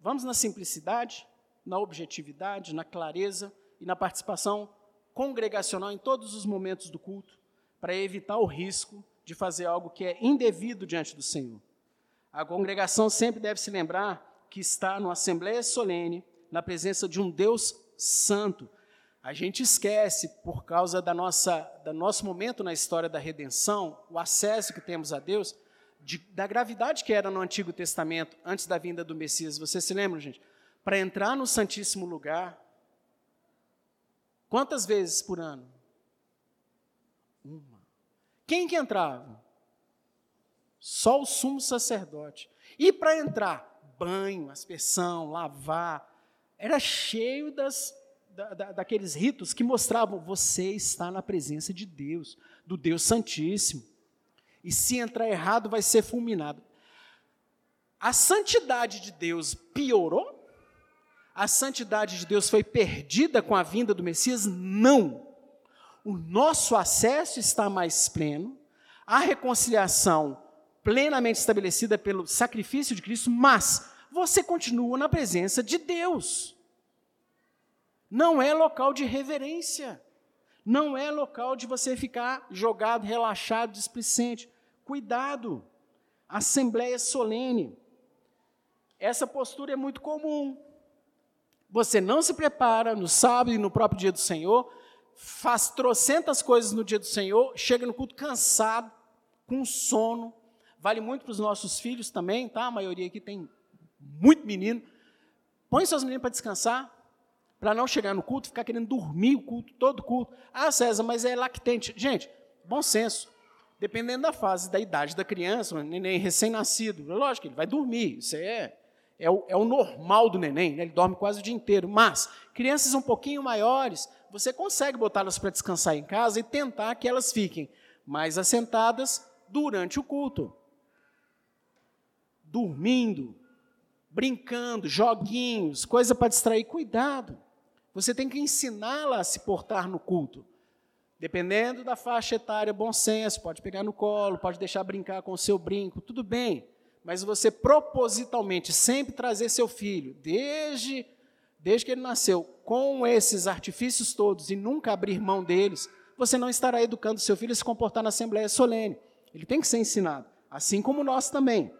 A: Vamos na simplicidade, na objetividade, na clareza e na participação congregacional em todos os momentos do culto, para evitar o risco de fazer algo que é indevido diante do Senhor. A congregação sempre deve se lembrar que está numa assembleia solene, na presença de um Deus santo. A gente esquece, por causa da nossa, do nosso momento na história da redenção, o acesso que temos a Deus, de, da gravidade que era no Antigo Testamento, antes da vinda do Messias. Você se lembra, gente? Para entrar no Santíssimo Lugar, quantas vezes por ano? Uma. Quem que entrava? Só o sumo sacerdote. E para entrar? Banho, aspersão, lavar. Era cheio das, da, da, daqueles ritos que mostravam você está na presença de Deus, do Deus Santíssimo. E se entrar errado, vai ser fulminado. A santidade de Deus piorou? A santidade de Deus foi perdida com a vinda do Messias? Não. O nosso acesso está mais pleno, a reconciliação plenamente estabelecida pelo sacrifício de Cristo, mas você continua na presença de Deus. Não é local de reverência. Não é local de você ficar jogado, relaxado, displicente. Cuidado. Assembleia solene. Essa postura é muito comum. Você não se prepara no sábado e no próprio dia do Senhor, faz trocentas coisas no dia do Senhor, chega no culto cansado, com sono. Vale muito para os nossos filhos também, tá? A maioria aqui tem muito menino. Põe seus meninos para descansar, para não chegar no culto ficar querendo dormir o culto, todo culto. Ah, César, mas é lactente. Gente, bom senso. Dependendo da fase, da idade da criança, um neném recém-nascido, lógico, ele vai dormir. Isso é é o, é o normal do neném, né? ele dorme quase o dia inteiro. Mas, crianças um pouquinho maiores, você consegue botá-las para descansar em casa e tentar que elas fiquem mais assentadas durante o culto. Dormindo, brincando, joguinhos, coisa para distrair. Cuidado. Você tem que ensiná-la a se portar no culto. Dependendo da faixa etária, bom senso, pode pegar no colo, pode deixar brincar com o seu brinco, tudo bem mas você propositalmente sempre trazer seu filho, desde, desde que ele nasceu, com esses artifícios todos e nunca abrir mão deles, você não estará educando seu filho a se comportar na Assembleia Solene. Ele tem que ser ensinado, assim como nós também.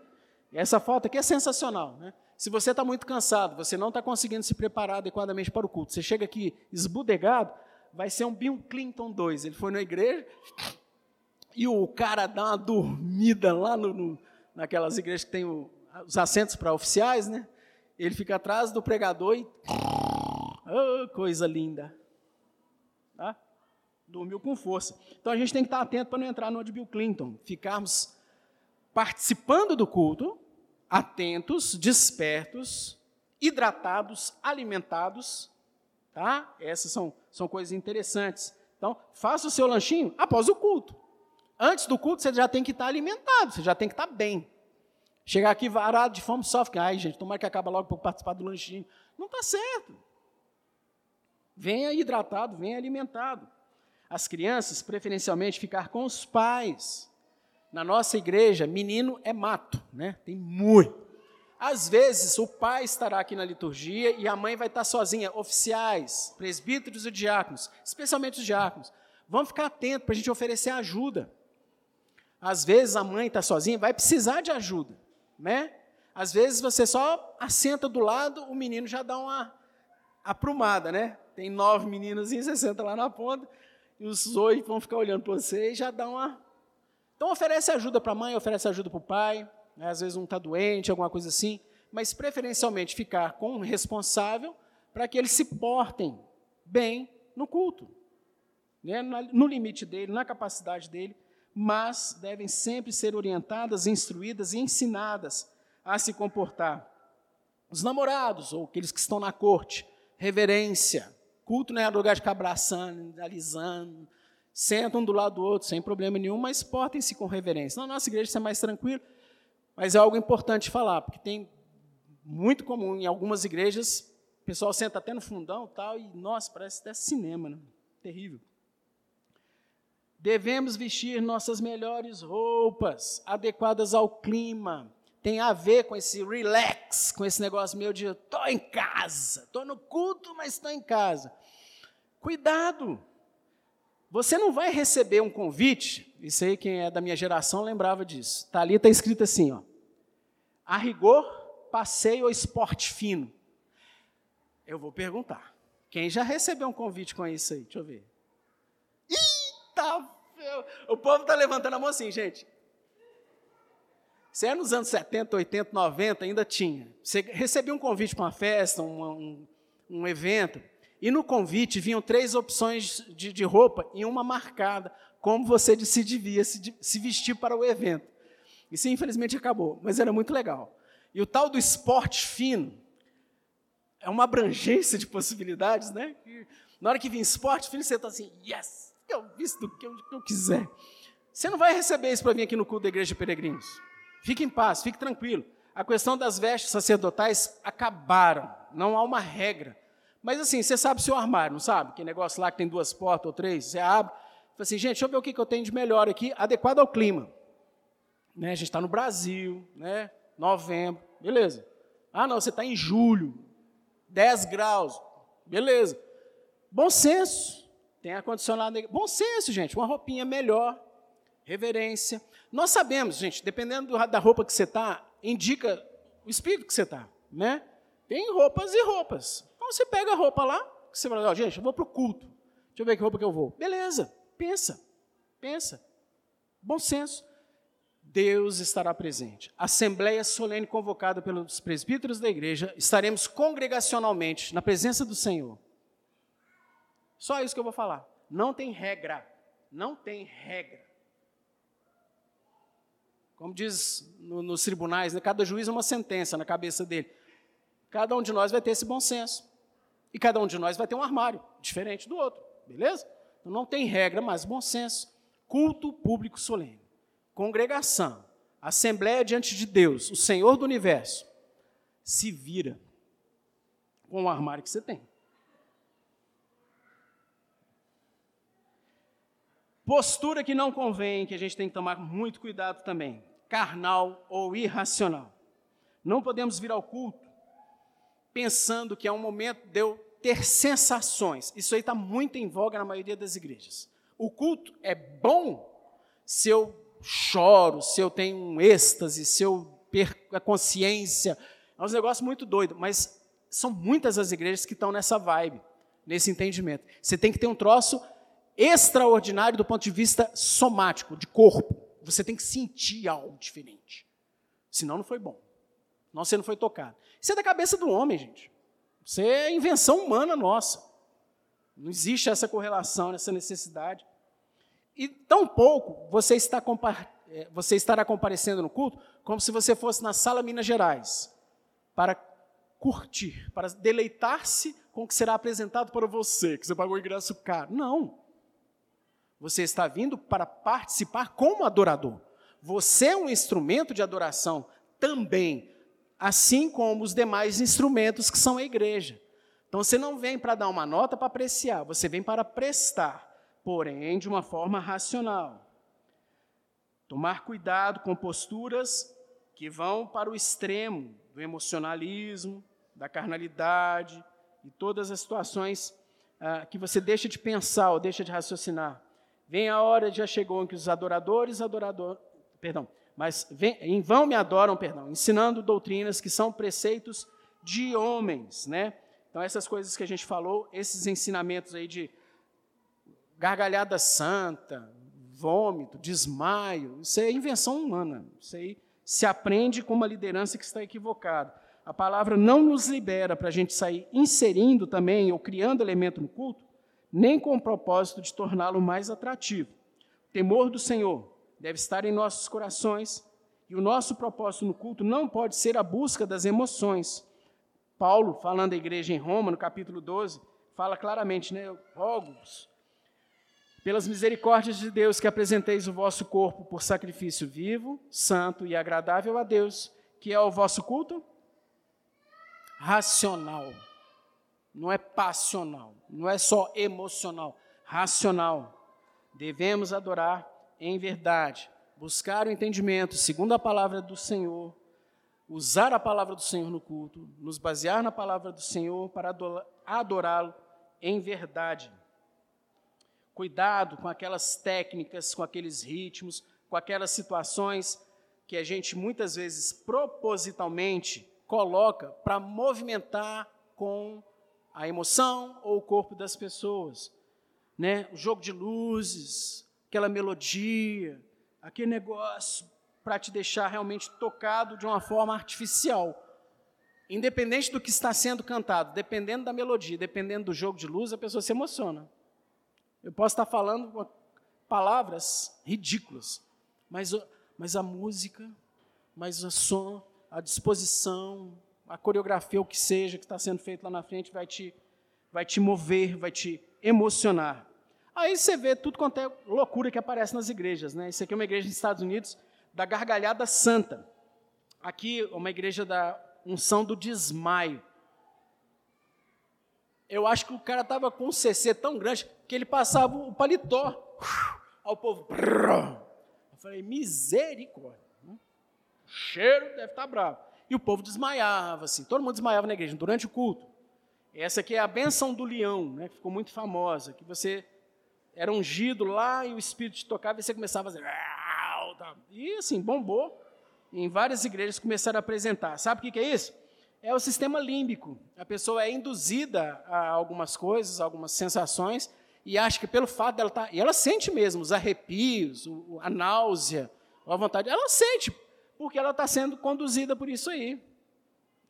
A: Essa falta aqui é sensacional. Né? Se você está muito cansado, você não está conseguindo se preparar adequadamente para o culto, você chega aqui esbudegado, vai ser um Bill Clinton 2. Ele foi na igreja e o cara dá uma dormida lá no, no naquelas igrejas que tem o, os assentos para oficiais, né? Ele fica atrás do pregador e. Oh, coisa linda. Tá? Dormiu com força. Então a gente tem que estar atento para não entrar no de Bill Clinton. Ficarmos participando do culto, atentos, despertos, hidratados, alimentados. Tá? Essas são, são coisas interessantes. Então, faça o seu lanchinho após o culto. Antes do culto, você já tem que estar alimentado, você já tem que estar bem. Chegar aqui varado de fome, sofre. Ai, gente, tomara que acabe logo para participar do lanchinho. Não está certo. Venha hidratado, venha alimentado. As crianças, preferencialmente, ficar com os pais. Na nossa igreja, menino é mato, né? Tem muito. Às vezes, o pai estará aqui na liturgia e a mãe vai estar sozinha. Oficiais, presbíteros e diáconos, especialmente os diáconos. Vamos ficar atentos para a gente oferecer ajuda. Às vezes a mãe está sozinha, vai precisar de ajuda, né? Às vezes você só assenta do lado, o menino já dá uma aprumada, né? Tem nove meninos, você senta lá na ponta, e os oito vão ficar olhando para você e já dá uma. Então oferece ajuda para a mãe, oferece ajuda para o pai, né? às vezes um está doente, alguma coisa assim, mas preferencialmente ficar com o responsável para que eles se portem bem no culto, né? no limite dele, na capacidade dele, mas devem sempre ser orientadas, instruídas e ensinadas a se comportar. Os namorados, ou aqueles que estão na corte, reverência. Culto não é lugar de ficar abraçando, alisando, sentam um do lado do outro sem problema nenhum, mas portem-se com reverência. Na nossa igreja isso é mais tranquilo, mas é algo importante falar, porque tem muito comum em algumas igrejas, o pessoal senta até no fundão tal, e, nossa, parece até cinema, né? terrível. Devemos vestir nossas melhores roupas, adequadas ao clima. Tem a ver com esse relax, com esse negócio meu de estou em casa, estou no culto, mas estou em casa. Cuidado! Você não vai receber um convite, isso aí quem é da minha geração lembrava disso. Tá ali está escrito assim, ó. A rigor, passeio ou esporte fino. Eu vou perguntar. Quem já recebeu um convite com isso aí? Deixa eu ver. Eita, o povo está levantando a mão assim, gente. Se é nos anos 70, 80, 90, ainda tinha. Você recebia um convite para uma festa, um, um, um, evento, e no convite vinham três opções de, de roupa e uma marcada, como você se devia se, se vestir para o evento. Isso infelizmente acabou, mas era muito legal. E o tal do esporte fino é uma abrangência de possibilidades, né? na hora que vem esporte fino, você está assim, yes! eu visto que eu, que eu quiser. Você não vai receber isso para vir aqui no culto da igreja de peregrinos. Fique em paz, fique tranquilo. a questão das vestes sacerdotais acabaram, não há uma regra. Mas assim, você sabe o seu armário, não sabe? Que negócio lá que tem duas portas ou três, você abre, fala assim, gente, deixa eu ver o que eu tenho de melhor aqui, adequado ao clima. Né? A gente está no Brasil, né? novembro, beleza. Ah, não, você está em julho, 10 graus, beleza. Bom senso, tem ar-condicionado. Bom senso, gente, uma roupinha melhor, reverência. Nós sabemos, gente, dependendo da roupa que você está, indica o espírito que você está, né? Tem roupas e roupas. Você pega a roupa lá, você fala, oh, gente, eu vou para o culto. Deixa eu ver que roupa que eu vou. Beleza, pensa, pensa. Bom senso. Deus estará presente. Assembleia solene convocada pelos presbíteros da igreja, estaremos congregacionalmente na presença do Senhor. Só isso que eu vou falar. Não tem regra. Não tem regra. Como diz no, nos tribunais, né, cada juiz é uma sentença na cabeça dele. Cada um de nós vai ter esse bom senso. E cada um de nós vai ter um armário diferente do outro. Beleza? Então não tem regra, mas bom senso. Culto público solene congregação, assembleia diante de Deus, o Senhor do universo, se vira com o armário que você tem. Postura que não convém, que a gente tem que tomar muito cuidado também, carnal ou irracional. Não podemos vir ao culto pensando que é um momento de eu ter sensações. Isso aí está muito em voga na maioria das igrejas. O culto é bom se eu choro, se eu tenho um êxtase, se eu perco a consciência. É um negócio muito doido, mas são muitas as igrejas que estão nessa vibe, nesse entendimento. Você tem que ter um troço extraordinário do ponto de vista somático, de corpo. Você tem que sentir algo diferente. Senão não foi bom. Não, você não foi tocado. Isso é da cabeça do homem, gente. Isso é invenção humana nossa. Não existe essa correlação, essa necessidade. E tão pouco você, está é, você estará comparecendo no culto como se você fosse na sala Minas Gerais para curtir, para deleitar-se com o que será apresentado para você, que você pagou ingresso caro. Não. Você está vindo para participar como adorador. Você é um instrumento de adoração também, assim como os demais instrumentos que são a igreja. Então você não vem para dar uma nota para apreciar, você vem para prestar porém de uma forma racional. Tomar cuidado com posturas que vão para o extremo do emocionalismo, da carnalidade e todas as situações ah, que você deixa de pensar ou deixa de raciocinar. Vem a hora, já chegou em que os adoradores, adorador, perdão, mas em vão me adoram, perdão, ensinando doutrinas que são preceitos de homens, né? Então essas coisas que a gente falou, esses ensinamentos aí de gargalhada santa, vômito, desmaio, isso é invenção humana. Isso aí se aprende com uma liderança que está equivocada. A palavra não nos libera para a gente sair inserindo também ou criando elemento no culto, nem com o propósito de torná-lo mais atrativo. Temor do Senhor deve estar em nossos corações e o nosso propósito no culto não pode ser a busca das emoções. Paulo, falando à igreja em Roma, no capítulo 12, fala claramente, né? Rogo-vos pelas misericórdias de Deus que apresenteis o vosso corpo por sacrifício vivo, santo e agradável a Deus, que é o vosso culto racional. Não é passional, não é só emocional, racional. Devemos adorar em verdade, buscar o entendimento segundo a palavra do Senhor, usar a palavra do Senhor no culto, nos basear na palavra do Senhor para adorá-lo em verdade. Cuidado com aquelas técnicas, com aqueles ritmos, com aquelas situações que a gente muitas vezes propositalmente coloca para movimentar com a emoção ou o corpo das pessoas. Né? O jogo de luzes, aquela melodia, aquele negócio para te deixar realmente tocado de uma forma artificial. Independente do que está sendo cantado, dependendo da melodia, dependendo do jogo de luz, a pessoa se emociona. Eu posso estar falando palavras ridículas, mas, mas a música, mas o som, a disposição, a coreografia, o que seja que está sendo feito lá na frente, vai te, vai te mover, vai te emocionar. Aí você vê tudo quanto é loucura que aparece nas igrejas. Né? Isso aqui é uma igreja nos Estados Unidos da gargalhada santa. aqui uma igreja da unção do desmaio. Eu acho que o cara estava com um CC tão grande que ele passava o paletó ao povo. Eu falei, misericórdia. O cheiro deve estar tá bravo. E o povo desmaiava, assim. Todo mundo desmaiava na igreja durante o culto. Essa aqui é a benção do leão, né, que ficou muito famosa, que você era ungido lá e o Espírito te tocava e você começava a fazer. E assim, bombou. Em várias igrejas começaram a apresentar. Sabe o que é isso? É o sistema límbico. A pessoa é induzida a algumas coisas, algumas sensações, e acha que pelo fato dela estar. Tá, e ela sente mesmo os arrepios, a náusea, a vontade. Ela sente, porque ela está sendo conduzida por isso aí.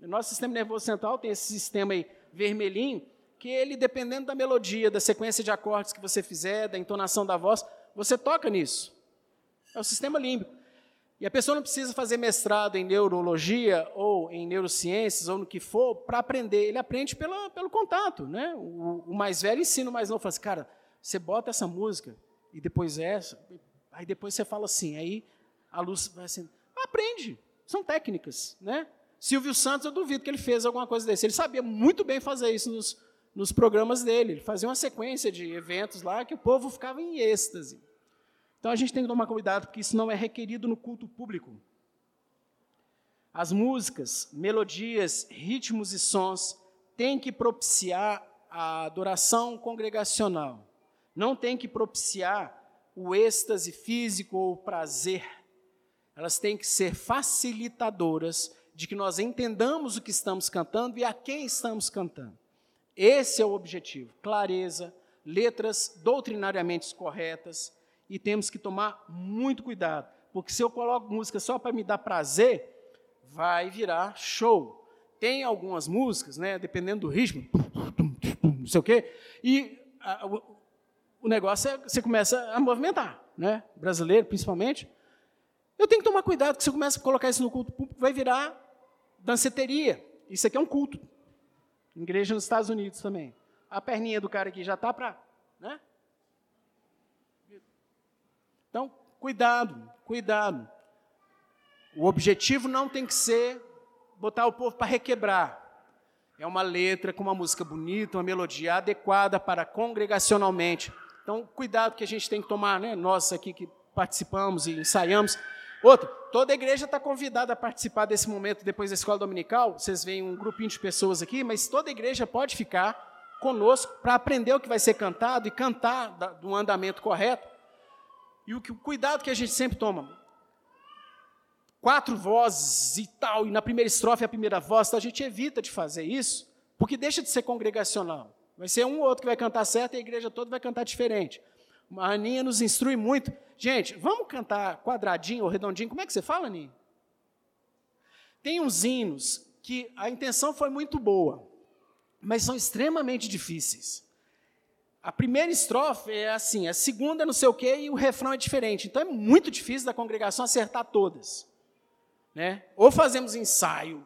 A: O nosso sistema nervoso central tem esse sistema aí vermelhinho, que ele, dependendo da melodia, da sequência de acordes que você fizer, da entonação da voz, você toca nisso. É o sistema límbico. E a pessoa não precisa fazer mestrado em neurologia ou em neurociências ou no que for para aprender. Ele aprende pela, pelo contato. Né? O, o, mais velho ensina o mais novo. Fala assim, cara, você bota essa música e depois essa, aí depois você fala assim, aí a luz vai assim. Aprende. São técnicas. Né? Silvio Santos, eu duvido que ele fez alguma coisa desse. Ele sabia muito bem fazer isso nos, nos programas dele. Ele fazia uma sequência de eventos lá que o povo ficava em êxtase. Então a gente tem que tomar cuidado, porque isso não é requerido no culto público. As músicas, melodias, ritmos e sons têm que propiciar a adoração congregacional. Não tem que propiciar o êxtase físico ou o prazer. Elas têm que ser facilitadoras de que nós entendamos o que estamos cantando e a quem estamos cantando. Esse é o objetivo: clareza, letras doutrinariamente corretas, e temos que tomar muito cuidado, porque se eu coloco música só para me dar prazer, vai virar show. Tem algumas músicas, né, dependendo do ritmo, não sei o quê, e a, o, o, negócio é você começa a movimentar, né, brasileiro principalmente. Eu tenho que tomar cuidado, porque se eu começo a colocar isso no culto público, vai virar danceteria. Isso aqui é um culto. Igreja nos Estados Unidos também. A perninha do cara aqui já está para. Né? Então, cuidado, cuidado. O objetivo não tem que ser botar o povo para requebrar. É uma letra com uma música bonita, uma melodia adequada para congregacionalmente. Então, cuidado que a gente tem que tomar, né? Nós aqui que participamos e ensaiamos. Outra, toda a igreja está convidada a participar desse momento depois da escola dominical. Vocês veem um grupinho de pessoas aqui, mas toda a igreja pode ficar conosco para aprender o que vai ser cantado e cantar do andamento correto. E o, que, o cuidado que a gente sempre toma. Quatro vozes e tal, e na primeira estrofe a primeira voz, então a gente evita de fazer isso, porque deixa de ser congregacional. Vai ser um ou outro que vai cantar certo e a igreja toda vai cantar diferente. A Aninha nos instrui muito. Gente, vamos cantar quadradinho ou redondinho? Como é que você fala, Aninha? Tem uns hinos que a intenção foi muito boa, mas são extremamente difíceis. A primeira estrofe é assim, a segunda é não sei o quê e o refrão é diferente. Então é muito difícil da congregação acertar todas. Né? Ou fazemos ensaio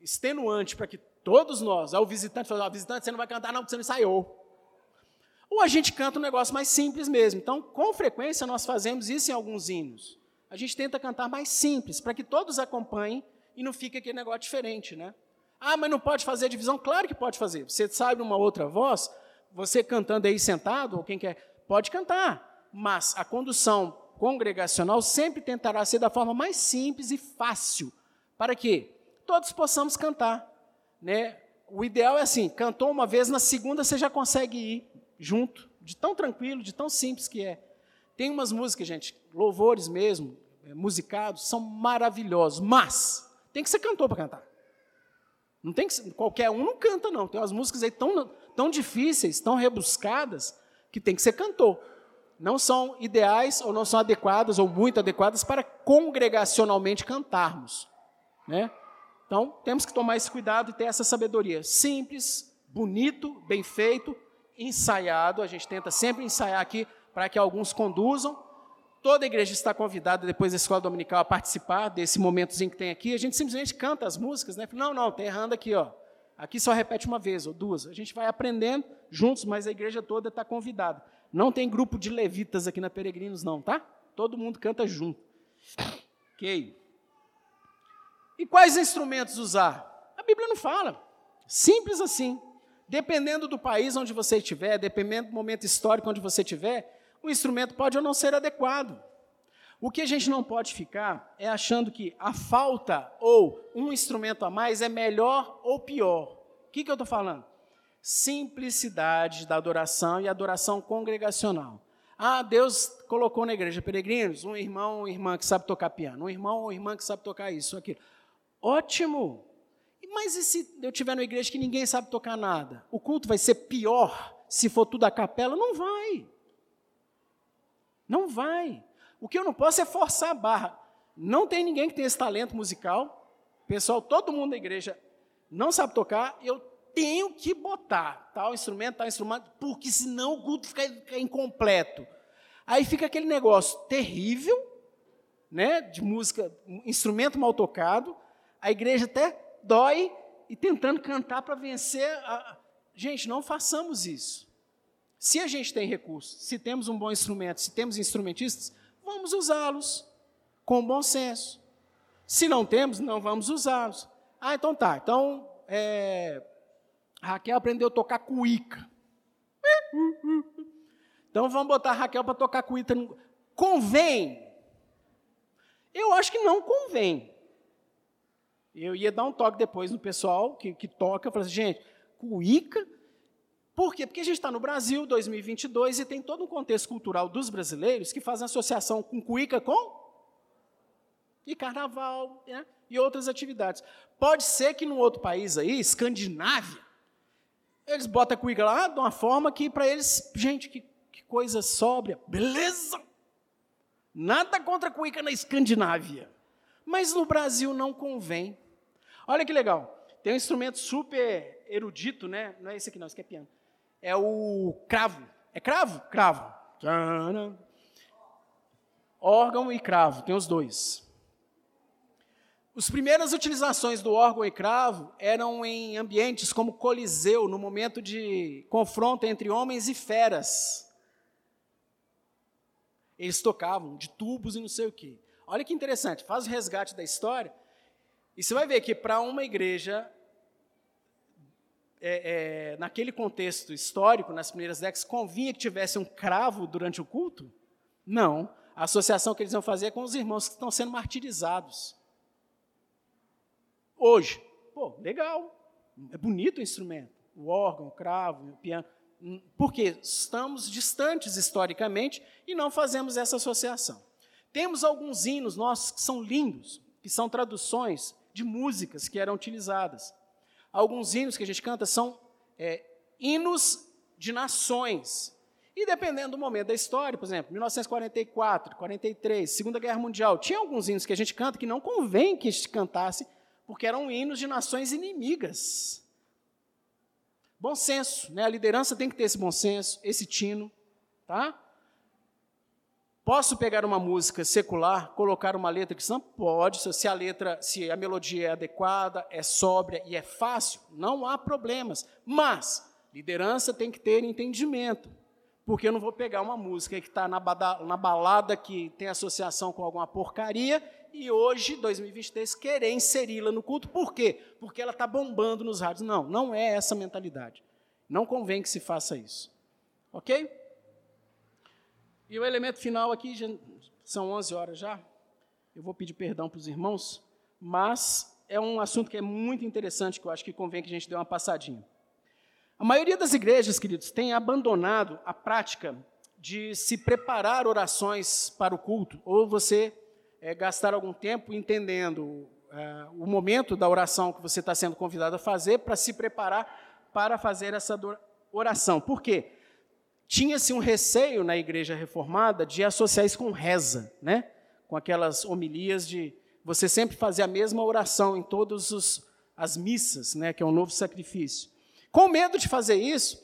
A: extenuante para que todos nós, ao visitante, falar, visitante, você não vai cantar não, porque você não ensaiou. Ou a gente canta um negócio mais simples mesmo. Então, com frequência, nós fazemos isso em alguns hinos. A gente tenta cantar mais simples, para que todos acompanhem e não fique aquele negócio diferente. Né? Ah, mas não pode fazer divisão? Claro que pode fazer. Você sabe uma outra voz, você cantando aí sentado, ou quem quer, pode cantar, mas a condução congregacional sempre tentará ser da forma mais simples e fácil, para que todos possamos cantar. Né? O ideal é assim: cantou uma vez, na segunda você já consegue ir junto, de tão tranquilo, de tão simples que é. Tem umas músicas, gente, louvores mesmo, é, musicados, são maravilhosos, mas tem que ser cantor para cantar. Não tem que ser, qualquer um não canta, não. Tem umas músicas aí tão, tão difíceis, tão rebuscadas, que tem que ser cantor. Não são ideais ou não são adequadas ou muito adequadas para congregacionalmente cantarmos. Né? Então, temos que tomar esse cuidado e ter essa sabedoria. Simples, bonito, bem feito, ensaiado. A gente tenta sempre ensaiar aqui para que alguns conduzam. Toda a igreja está convidada depois da escola dominical a participar desse momentozinho que tem aqui. A gente simplesmente canta as músicas, né? Não, não, tem errando aqui, ó. Aqui só repete uma vez ou duas. A gente vai aprendendo juntos, mas a igreja toda está convidada. Não tem grupo de levitas aqui na Peregrinos, não, tá? Todo mundo canta junto. Ok. E quais instrumentos usar? A Bíblia não fala. Simples assim. Dependendo do país onde você estiver, dependendo do momento histórico onde você estiver, o instrumento pode ou não ser adequado. O que a gente não pode ficar é achando que a falta ou um instrumento a mais é melhor ou pior. O que, que eu estou falando? Simplicidade da adoração e adoração congregacional. Ah, Deus colocou na igreja peregrinos um irmão ou irmã que sabe tocar piano, um irmão ou irmã que sabe tocar isso, aquilo. Ótimo! Mas e se eu tiver na igreja que ninguém sabe tocar nada? O culto vai ser pior se for tudo a capela? Não vai. Não vai. O que eu não posso é forçar a barra. Não tem ninguém que tenha esse talento musical. Pessoal, todo mundo da igreja não sabe tocar. Eu tenho que botar tal instrumento, tal instrumento, porque senão o culto fica incompleto. Aí fica aquele negócio terrível, né, de música, instrumento mal tocado. A igreja até dói e tentando cantar para vencer. A... Gente, não façamos isso. Se a gente tem recursos, se temos um bom instrumento, se temos instrumentistas, vamos usá-los com bom senso. Se não temos, não vamos usá-los. Ah, então tá. Então, é, Raquel aprendeu a tocar cuíca. Então vamos botar a Raquel para tocar cuíca. Convém? Eu acho que não convém. Eu ia dar um toque depois no pessoal que, que toca. Eu assim, gente, cuíca por quê? Porque a gente está no Brasil, 2022, e tem todo um contexto cultural dos brasileiros que fazem associação com cuíca com e carnaval né? e outras atividades. Pode ser que num outro país aí, Escandinávia, eles botam a cuíca lá de uma forma que para eles, gente, que, que coisa sóbria, beleza? Nada contra a cuíca na Escandinávia. Mas no Brasil não convém. Olha que legal. Tem um instrumento super erudito, né? Não é esse aqui não, esse aqui é piano é o cravo. É cravo? Cravo. Órgão e cravo, tem os dois. As primeiras utilizações do órgão e cravo eram em ambientes como Coliseu, no momento de confronto entre homens e feras. Eles tocavam de tubos e não sei o quê. Olha que interessante, faz o resgate da história, e você vai ver que para uma igreja é, é, naquele contexto histórico, nas primeiras décadas, convinha que tivesse um cravo durante o culto? Não. A associação que eles iam fazer é com os irmãos que estão sendo martirizados. Hoje, pô, legal. É bonito o instrumento. O órgão, o cravo, o piano. Porque estamos distantes historicamente e não fazemos essa associação. Temos alguns hinos nossos que são lindos, que são traduções de músicas que eram utilizadas. Alguns hinos que a gente canta são é, hinos de nações. E dependendo do momento da história, por exemplo, 1944, 43, Segunda Guerra Mundial, tinha alguns hinos que a gente canta que não convém que a gente cantasse, porque eram hinos de nações inimigas. Bom senso, né? A liderança tem que ter esse bom senso, esse tino, tá? Posso pegar uma música secular, colocar uma letra cristã? Pode, se a letra, se a melodia é adequada, é sóbria e é fácil, não há problemas. Mas liderança tem que ter entendimento, porque eu não vou pegar uma música que está na, na balada que tem associação com alguma porcaria e hoje, 2023, querer inseri-la no culto. Por quê? Porque ela está bombando nos rádios. Não, não é essa mentalidade. Não convém que se faça isso. Ok? E o elemento final aqui, já, são 11 horas já, eu vou pedir perdão para os irmãos, mas é um assunto que é muito interessante, que eu acho que convém que a gente dê uma passadinha. A maioria das igrejas, queridos, tem abandonado a prática de se preparar orações para o culto, ou você é, gastar algum tempo entendendo é, o momento da oração que você está sendo convidado a fazer para se preparar para fazer essa oração. Por quê? Tinha-se um receio na igreja reformada de associar isso com reza, né? com aquelas homilias de você sempre fazer a mesma oração em todas as missas, né? que é um novo sacrifício. Com medo de fazer isso,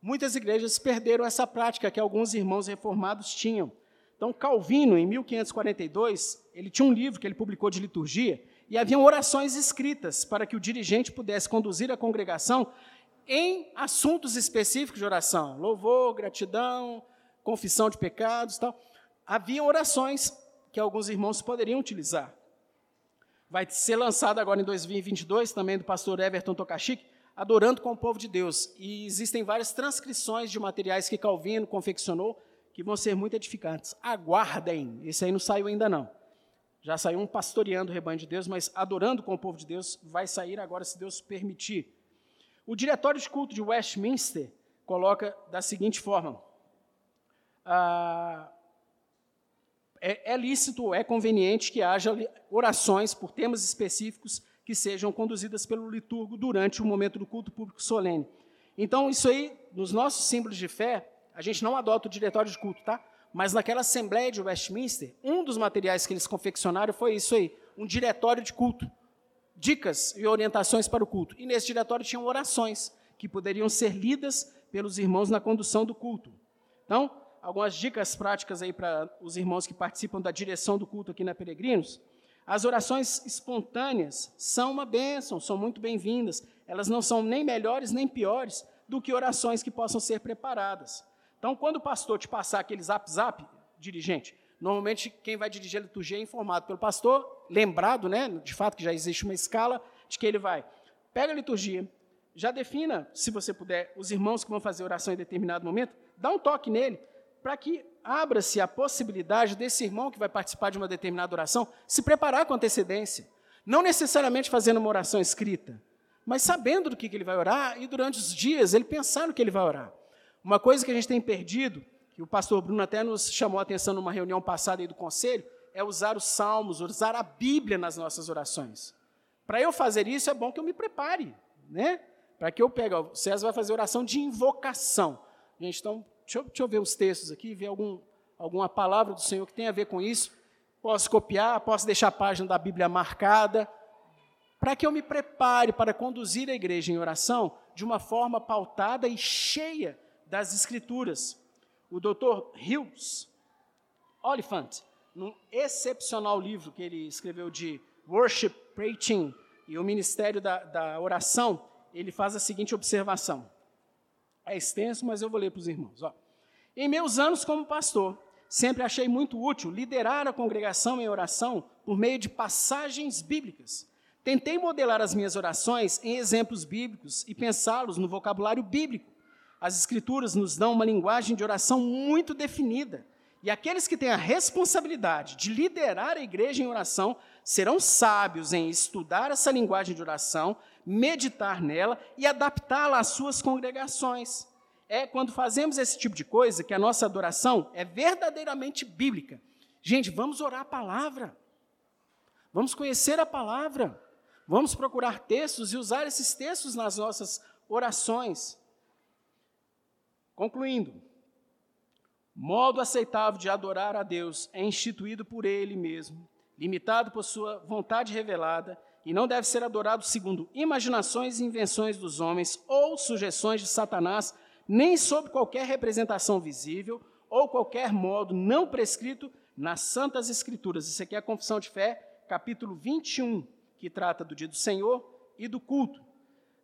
A: muitas igrejas perderam essa prática que alguns irmãos reformados tinham. Então, Calvino, em 1542, ele tinha um livro que ele publicou de liturgia, e haviam orações escritas para que o dirigente pudesse conduzir a congregação em assuntos específicos de oração, louvor, gratidão, confissão de pecados, tal. Havia orações que alguns irmãos poderiam utilizar. vai ser lançado agora em 2022, também do pastor Everton Tokachik, Adorando com o Povo de Deus. E existem várias transcrições de materiais que Calvino confeccionou, que vão ser muito edificantes. Aguardem, esse aí não saiu ainda não. Já saiu um pastoreando o rebanho de Deus, mas adorando com o povo de Deus vai sair agora, se Deus permitir. O diretório de culto de Westminster coloca da seguinte forma: ah, é, é lícito, é conveniente que haja orações por temas específicos que sejam conduzidas pelo liturgo durante o momento do culto público solene. Então, isso aí, nos nossos símbolos de fé, a gente não adota o diretório de culto, tá? Mas naquela Assembleia de Westminster, um dos materiais que eles confeccionaram foi isso aí, um diretório de culto. Dicas e orientações para o culto. E nesse diretório tinham orações que poderiam ser lidas pelos irmãos na condução do culto. Então, algumas dicas práticas aí para os irmãos que participam da direção do culto aqui na Peregrinos. As orações espontâneas são uma bênção, são muito bem-vindas. Elas não são nem melhores nem piores do que orações que possam ser preparadas. Então, quando o pastor te passar aquele zap zap, dirigente, normalmente quem vai dirigir a liturgia é informado pelo pastor, lembrado, né, de fato que já existe uma escala de que ele vai. Pega a liturgia, já defina, se você puder, os irmãos que vão fazer oração em determinado momento, dá um toque nele, para que abra-se a possibilidade desse irmão que vai participar de uma determinada oração se preparar com antecedência. Não necessariamente fazendo uma oração escrita, mas sabendo do que ele vai orar e durante os dias ele pensar no que ele vai orar. Uma coisa que a gente tem perdido, que o pastor Bruno até nos chamou a atenção numa reunião passada aí do conselho, é usar os salmos, usar a Bíblia nas nossas orações. Para eu fazer isso, é bom que eu me prepare, né? Para que eu pegue, o César vai fazer oração de invocação. Gente, então, deixa eu, deixa eu ver os textos aqui, ver algum, alguma palavra do Senhor que tem a ver com isso. Posso copiar, posso deixar a página da Bíblia marcada, para que eu me prepare para conduzir a igreja em oração de uma forma pautada e cheia das Escrituras. O Dr. Hughes Oliphant, num excepcional livro que ele escreveu de Worship Preaching e o Ministério da, da Oração, ele faz a seguinte observação. É extenso, mas eu vou ler para os irmãos. Ó. Em meus anos como pastor, sempre achei muito útil liderar a congregação em oração por meio de passagens bíblicas. Tentei modelar as minhas orações em exemplos bíblicos e pensá-los no vocabulário bíblico as Escrituras nos dão uma linguagem de oração muito definida. E aqueles que têm a responsabilidade de liderar a igreja em oração serão sábios em estudar essa linguagem de oração, meditar nela e adaptá-la às suas congregações. É quando fazemos esse tipo de coisa que a nossa adoração é verdadeiramente bíblica. Gente, vamos orar a palavra. Vamos conhecer a palavra. Vamos procurar textos e usar esses textos nas nossas orações. Concluindo, modo aceitável de adorar a Deus é instituído por Ele mesmo, limitado por Sua vontade revelada, e não deve ser adorado segundo imaginações e invenções dos homens ou sugestões de Satanás, nem sob qualquer representação visível ou qualquer modo não prescrito nas Santas Escrituras. Isso aqui é a Confissão de Fé, capítulo 21, que trata do dia do Senhor e do culto.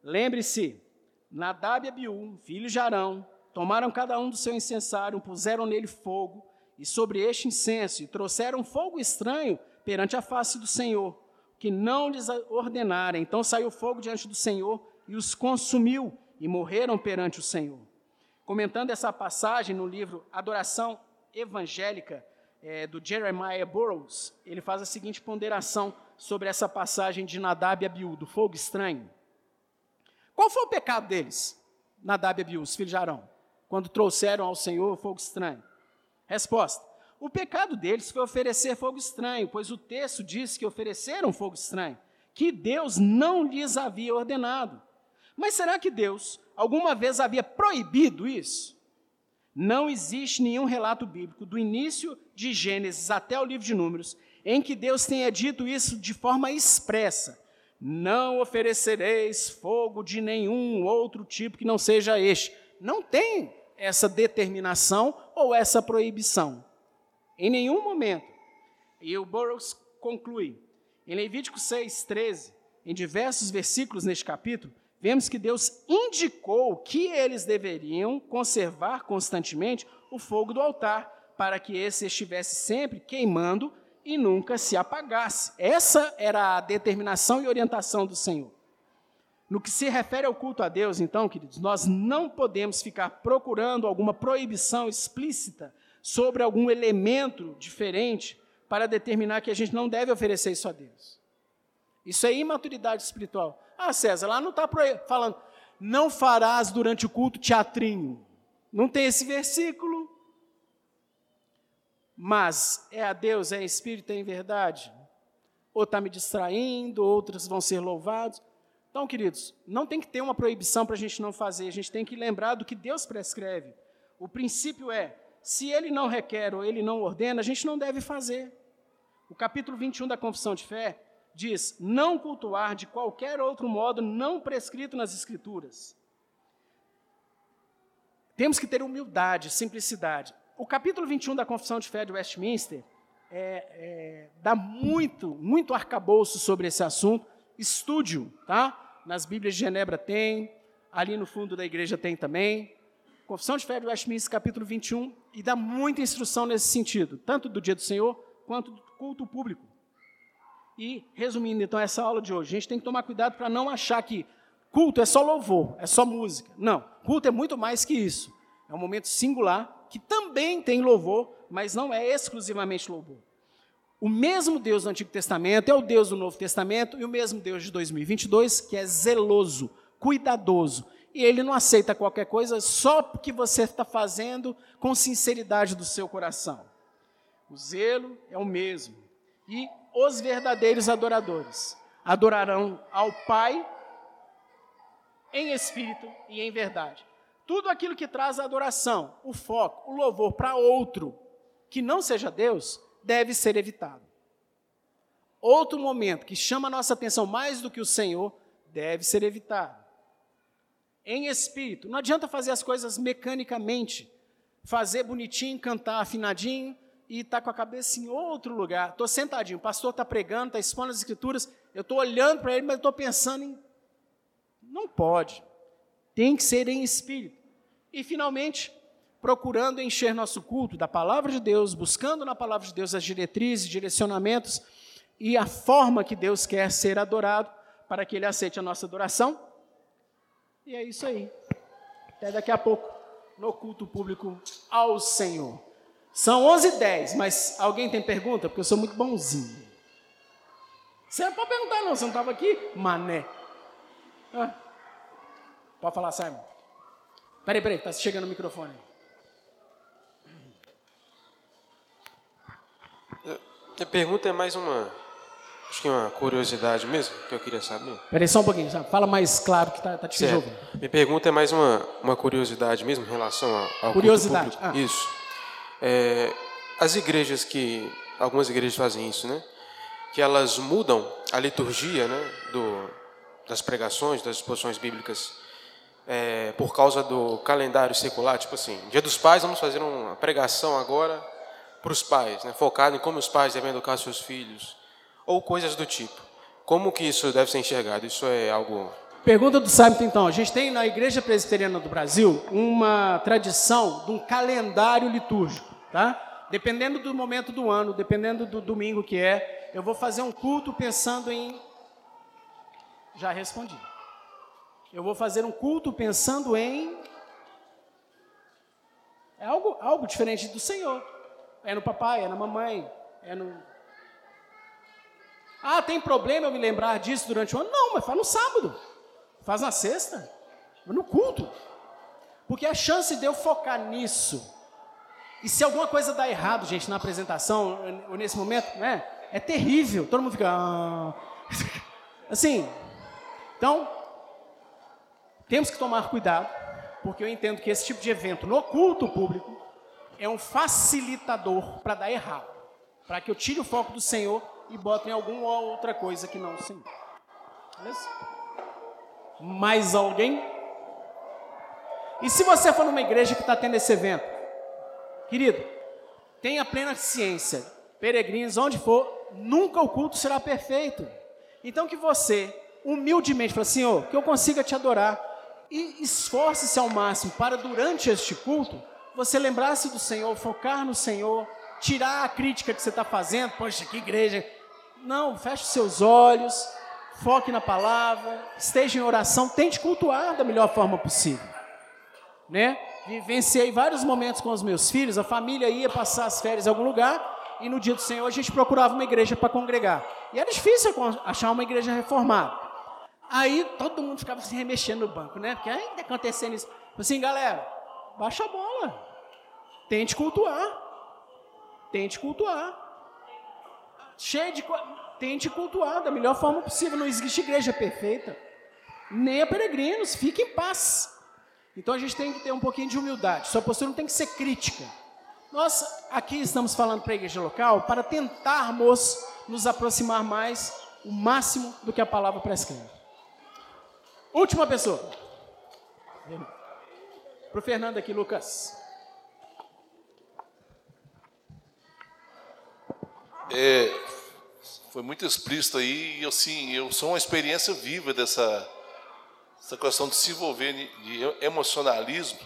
A: Lembre-se, Nadab e Abiú, filhos de Arão, Tomaram cada um do seu incensário, puseram nele fogo, e sobre este incenso, e trouxeram fogo estranho perante a face do Senhor, que não lhes ordenara. Então saiu fogo diante do Senhor e os consumiu, e morreram perante o Senhor. Comentando essa passagem no livro Adoração Evangélica, é, do Jeremiah Burroughs, ele faz a seguinte ponderação sobre essa passagem de Nadab e Abiú, do fogo estranho. Qual foi o pecado deles, Nadab e Abiú, os filhos de Arão? Quando trouxeram ao Senhor fogo estranho? Resposta: O pecado deles foi oferecer fogo estranho, pois o texto diz que ofereceram fogo estranho, que Deus não lhes havia ordenado. Mas será que Deus alguma vez havia proibido isso? Não existe nenhum relato bíblico, do início de Gênesis até o livro de Números, em que Deus tenha dito isso de forma expressa. Não oferecereis fogo de nenhum outro tipo que não seja este não tem essa determinação ou essa proibição. Em nenhum momento. E o Burroughs conclui, em Levítico 6, 13, em diversos versículos neste capítulo, vemos que Deus indicou que eles deveriam conservar constantemente o fogo do altar, para que esse estivesse sempre queimando e nunca se apagasse. Essa era a determinação e orientação do Senhor. No que se refere ao culto a Deus, então, queridos, nós não podemos ficar procurando alguma proibição explícita sobre algum elemento diferente para determinar que a gente não deve oferecer isso a Deus. Isso é imaturidade espiritual. Ah, César, lá não está falando, não farás durante o culto teatrinho. Não tem esse versículo. Mas é a Deus, é Espírito, é em verdade? Ou está me distraindo, outros vão ser louvados. Então, queridos, não tem que ter uma proibição para a gente não fazer, a gente tem que lembrar do que Deus prescreve. O princípio é: se ele não requer ou ele não ordena, a gente não deve fazer. O capítulo 21 da Confissão de Fé diz: não cultuar de qualquer outro modo não prescrito nas Escrituras. Temos que ter humildade, simplicidade. O capítulo 21 da Confissão de Fé de Westminster é, é, dá muito, muito arcabouço sobre esse assunto. Estude-o, tá? Nas Bíblias de Genebra tem, ali no fundo da igreja tem também. Confissão de Fé de Westminster, capítulo 21, e dá muita instrução nesse sentido, tanto do dia do Senhor quanto do culto público. E, resumindo então essa aula de hoje, a gente tem que tomar cuidado para não achar que culto é só louvor, é só música. Não, culto é muito mais que isso. É um momento singular que também tem louvor, mas não é exclusivamente louvor. O mesmo Deus do Antigo Testamento é o Deus do Novo Testamento e o mesmo Deus de 2022, que é zeloso, cuidadoso. E ele não aceita qualquer coisa só porque você está fazendo com sinceridade do seu coração. O zelo é o mesmo. E os verdadeiros adoradores adorarão ao Pai em espírito e em verdade. Tudo aquilo que traz a adoração, o foco, o louvor para outro que não seja Deus, deve ser evitado. Outro momento que chama a nossa atenção mais do que o Senhor deve ser evitado. Em espírito, não adianta fazer as coisas mecanicamente, fazer bonitinho, cantar afinadinho e estar tá com a cabeça em outro lugar. Estou sentadinho, o pastor está pregando, está expondo as escrituras, eu estou olhando para ele, mas estou pensando em. Não pode. Tem que ser em espírito. E finalmente, procurando encher nosso culto da palavra de Deus, buscando na palavra de Deus as diretrizes, direcionamentos e a forma que Deus quer ser adorado, para que Ele aceite a nossa adoração. E é isso aí. Até daqui a pouco, no culto público ao Senhor. São 11h10, mas alguém tem pergunta? Porque eu sou muito bonzinho. Você não pode perguntar, não, você não estava aqui? Mané. Ah. Pode falar, Simon. Peraí, peraí, está chegando o microfone.
B: A pergunta é mais uma, acho que uma curiosidade mesmo, que eu queria saber.
A: Peraí só um pouquinho, fala mais claro que está tá difícil ouvir.
B: Minha pergunta é mais uma, uma curiosidade mesmo em relação ao
A: Curiosidade.
B: Ah. Isso. É, as igrejas que, algumas igrejas fazem isso, né? Que elas mudam a liturgia, né? Do, das pregações, das exposições bíblicas, é, por causa do calendário secular, tipo assim, Dia dos Pais, vamos fazer uma pregação agora para os pais, né? focado em como os pais devem educar seus filhos, ou coisas do tipo. Como que isso deve ser enxergado? Isso é algo...
A: Pergunta do Simon, então. A gente tem na Igreja Presbiteriana do Brasil uma tradição de um calendário litúrgico, tá? Dependendo do momento do ano, dependendo do domingo que é, eu vou fazer um culto pensando em... Já respondi. Eu vou fazer um culto pensando em... É algo, algo diferente do Senhor. É no papai, é na mamãe, é no. Ah, tem problema eu me lembrar disso durante o ano? Não, mas faz no sábado, faz na sexta, no culto. Porque a chance de eu focar nisso, e se alguma coisa dá errado, gente, na apresentação, ou nesse momento, né, é terrível. Todo mundo fica. Ah. [LAUGHS] Assim, então, temos que tomar cuidado, porque eu entendo que esse tipo de evento no culto público é um facilitador para dar errado, para que eu tire o foco do Senhor e bote em alguma outra coisa que não o Senhor. Beleza? Mais alguém? E se você for numa igreja que está tendo esse evento, querido, tenha plena ciência, peregrinos, onde for, nunca o culto será perfeito. Então que você, humildemente, fale, Senhor, que eu consiga te adorar e esforce-se ao máximo para durante este culto você lembrasse do Senhor, focar no Senhor, tirar a crítica que você está fazendo, poxa, que igreja. Não, feche seus olhos, foque na palavra, esteja em oração, tente cultuar da melhor forma possível. Né? Vivenciei vários momentos com os meus filhos, a família ia passar as férias em algum lugar, e no dia do Senhor a gente procurava uma igreja para congregar. E era difícil achar uma igreja reformada. Aí todo mundo ficava se remexendo no banco, né? Porque ainda acontecendo isso. Assim, galera, baixa a bola. Tente cultuar. Tente cultuar. Cheio de. Tente cultuar da melhor forma possível. Não existe igreja perfeita. Nem a peregrinos. Fique em paz. Então a gente tem que ter um pouquinho de humildade. Sua postura não tem que ser crítica. Nós aqui estamos falando para a igreja local para tentarmos nos aproximar mais o máximo do que a palavra prescreve. Última pessoa. Para o Fernando aqui, Lucas.
C: É, foi muito explícito aí, e assim, eu sou uma experiência viva dessa, dessa questão de se envolver de emocionalismo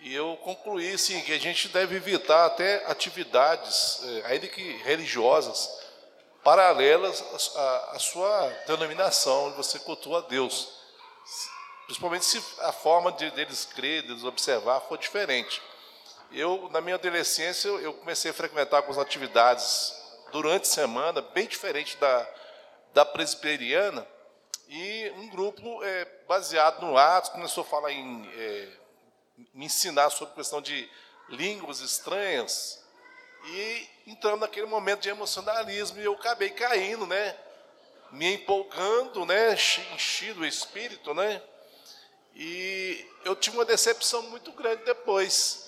C: e eu concluí assim, que a gente deve evitar até atividades, eh, ainda que religiosas, paralelas à, à sua denominação, onde você cultua a Deus. Principalmente se a forma de, deles crer, deles observar for diferente. Eu, na minha adolescência, eu comecei a frequentar algumas atividades durante a semana, bem diferente da, da presbiteriana, e um grupo é, baseado no Atos começou a falar em é, me ensinar sobre questão de línguas estranhas. E entrando naquele momento de emocionalismo, e eu acabei caindo, né? Me empolgando, né? Enchido o espírito, né? E eu tive uma decepção muito grande depois.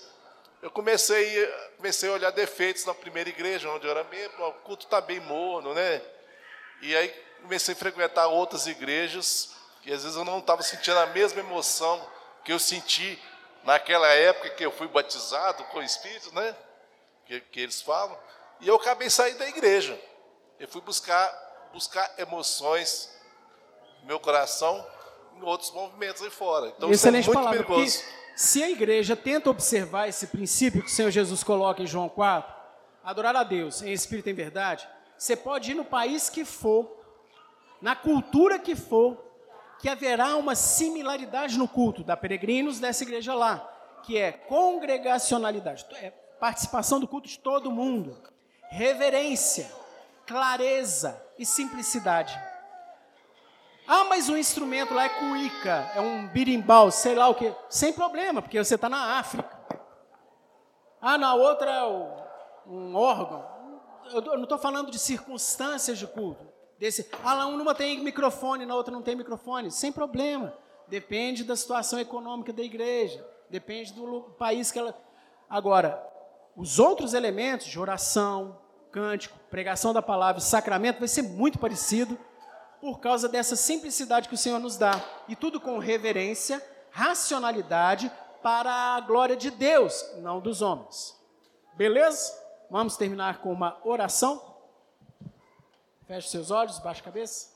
C: Eu comecei, comecei a olhar defeitos na primeira igreja, onde eu era membro, o culto está bem morno, né? E aí comecei a frequentar outras igrejas, e às vezes eu não estava sentindo a mesma emoção que eu senti naquela época que eu fui batizado com o Espírito, né? Que, que eles falam, e eu acabei saindo da igreja. Eu fui buscar, buscar emoções no meu coração em outros movimentos aí fora. Então
A: Excelente
C: isso é muito
A: palavra,
C: perigoso.
A: Se a igreja tenta observar esse princípio que o Senhor Jesus coloca em João 4, adorar a Deus em espírito e em verdade, você pode ir no país que for, na cultura que for, que haverá uma similaridade no culto da peregrinos dessa igreja lá, que é congregacionalidade, é participação do culto de todo mundo, reverência, clareza e simplicidade. Ah, mas o instrumento lá é cuíca, é um birimbau, sei lá o que. Sem problema, porque você está na África. Ah, na outra é um órgão. Eu não estou falando de circunstâncias de culto desse, ah, lá uma tem microfone, na outra não tem microfone, sem problema. Depende da situação econômica da igreja, depende do país que ela. Agora, os outros elementos de oração, cântico, pregação da palavra, sacramento, vai ser muito parecido por causa dessa simplicidade que o Senhor nos dá. E tudo com reverência, racionalidade para a glória de Deus, não dos homens. Beleza? Vamos terminar com uma oração. Feche seus olhos, baixe a cabeça.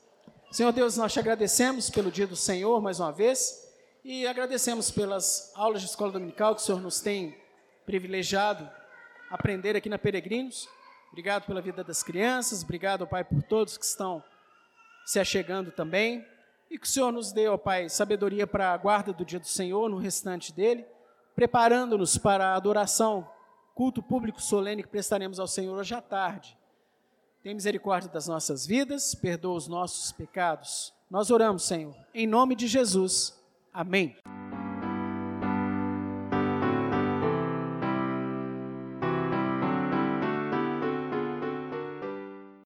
A: Senhor Deus, nós te agradecemos pelo dia do Senhor mais uma vez e agradecemos pelas aulas de escola dominical que o Senhor nos tem privilegiado aprender aqui na Peregrinos. Obrigado pela vida das crianças, obrigado, Pai, por todos que estão se achegando também. E que o Senhor nos dê, ó Pai, sabedoria para a guarda do dia do Senhor, no restante dele, preparando-nos para a adoração, culto público solene que prestaremos ao Senhor hoje à tarde. Tem misericórdia das nossas vidas, perdoa os nossos pecados. Nós oramos, Senhor, em nome de Jesus. Amém.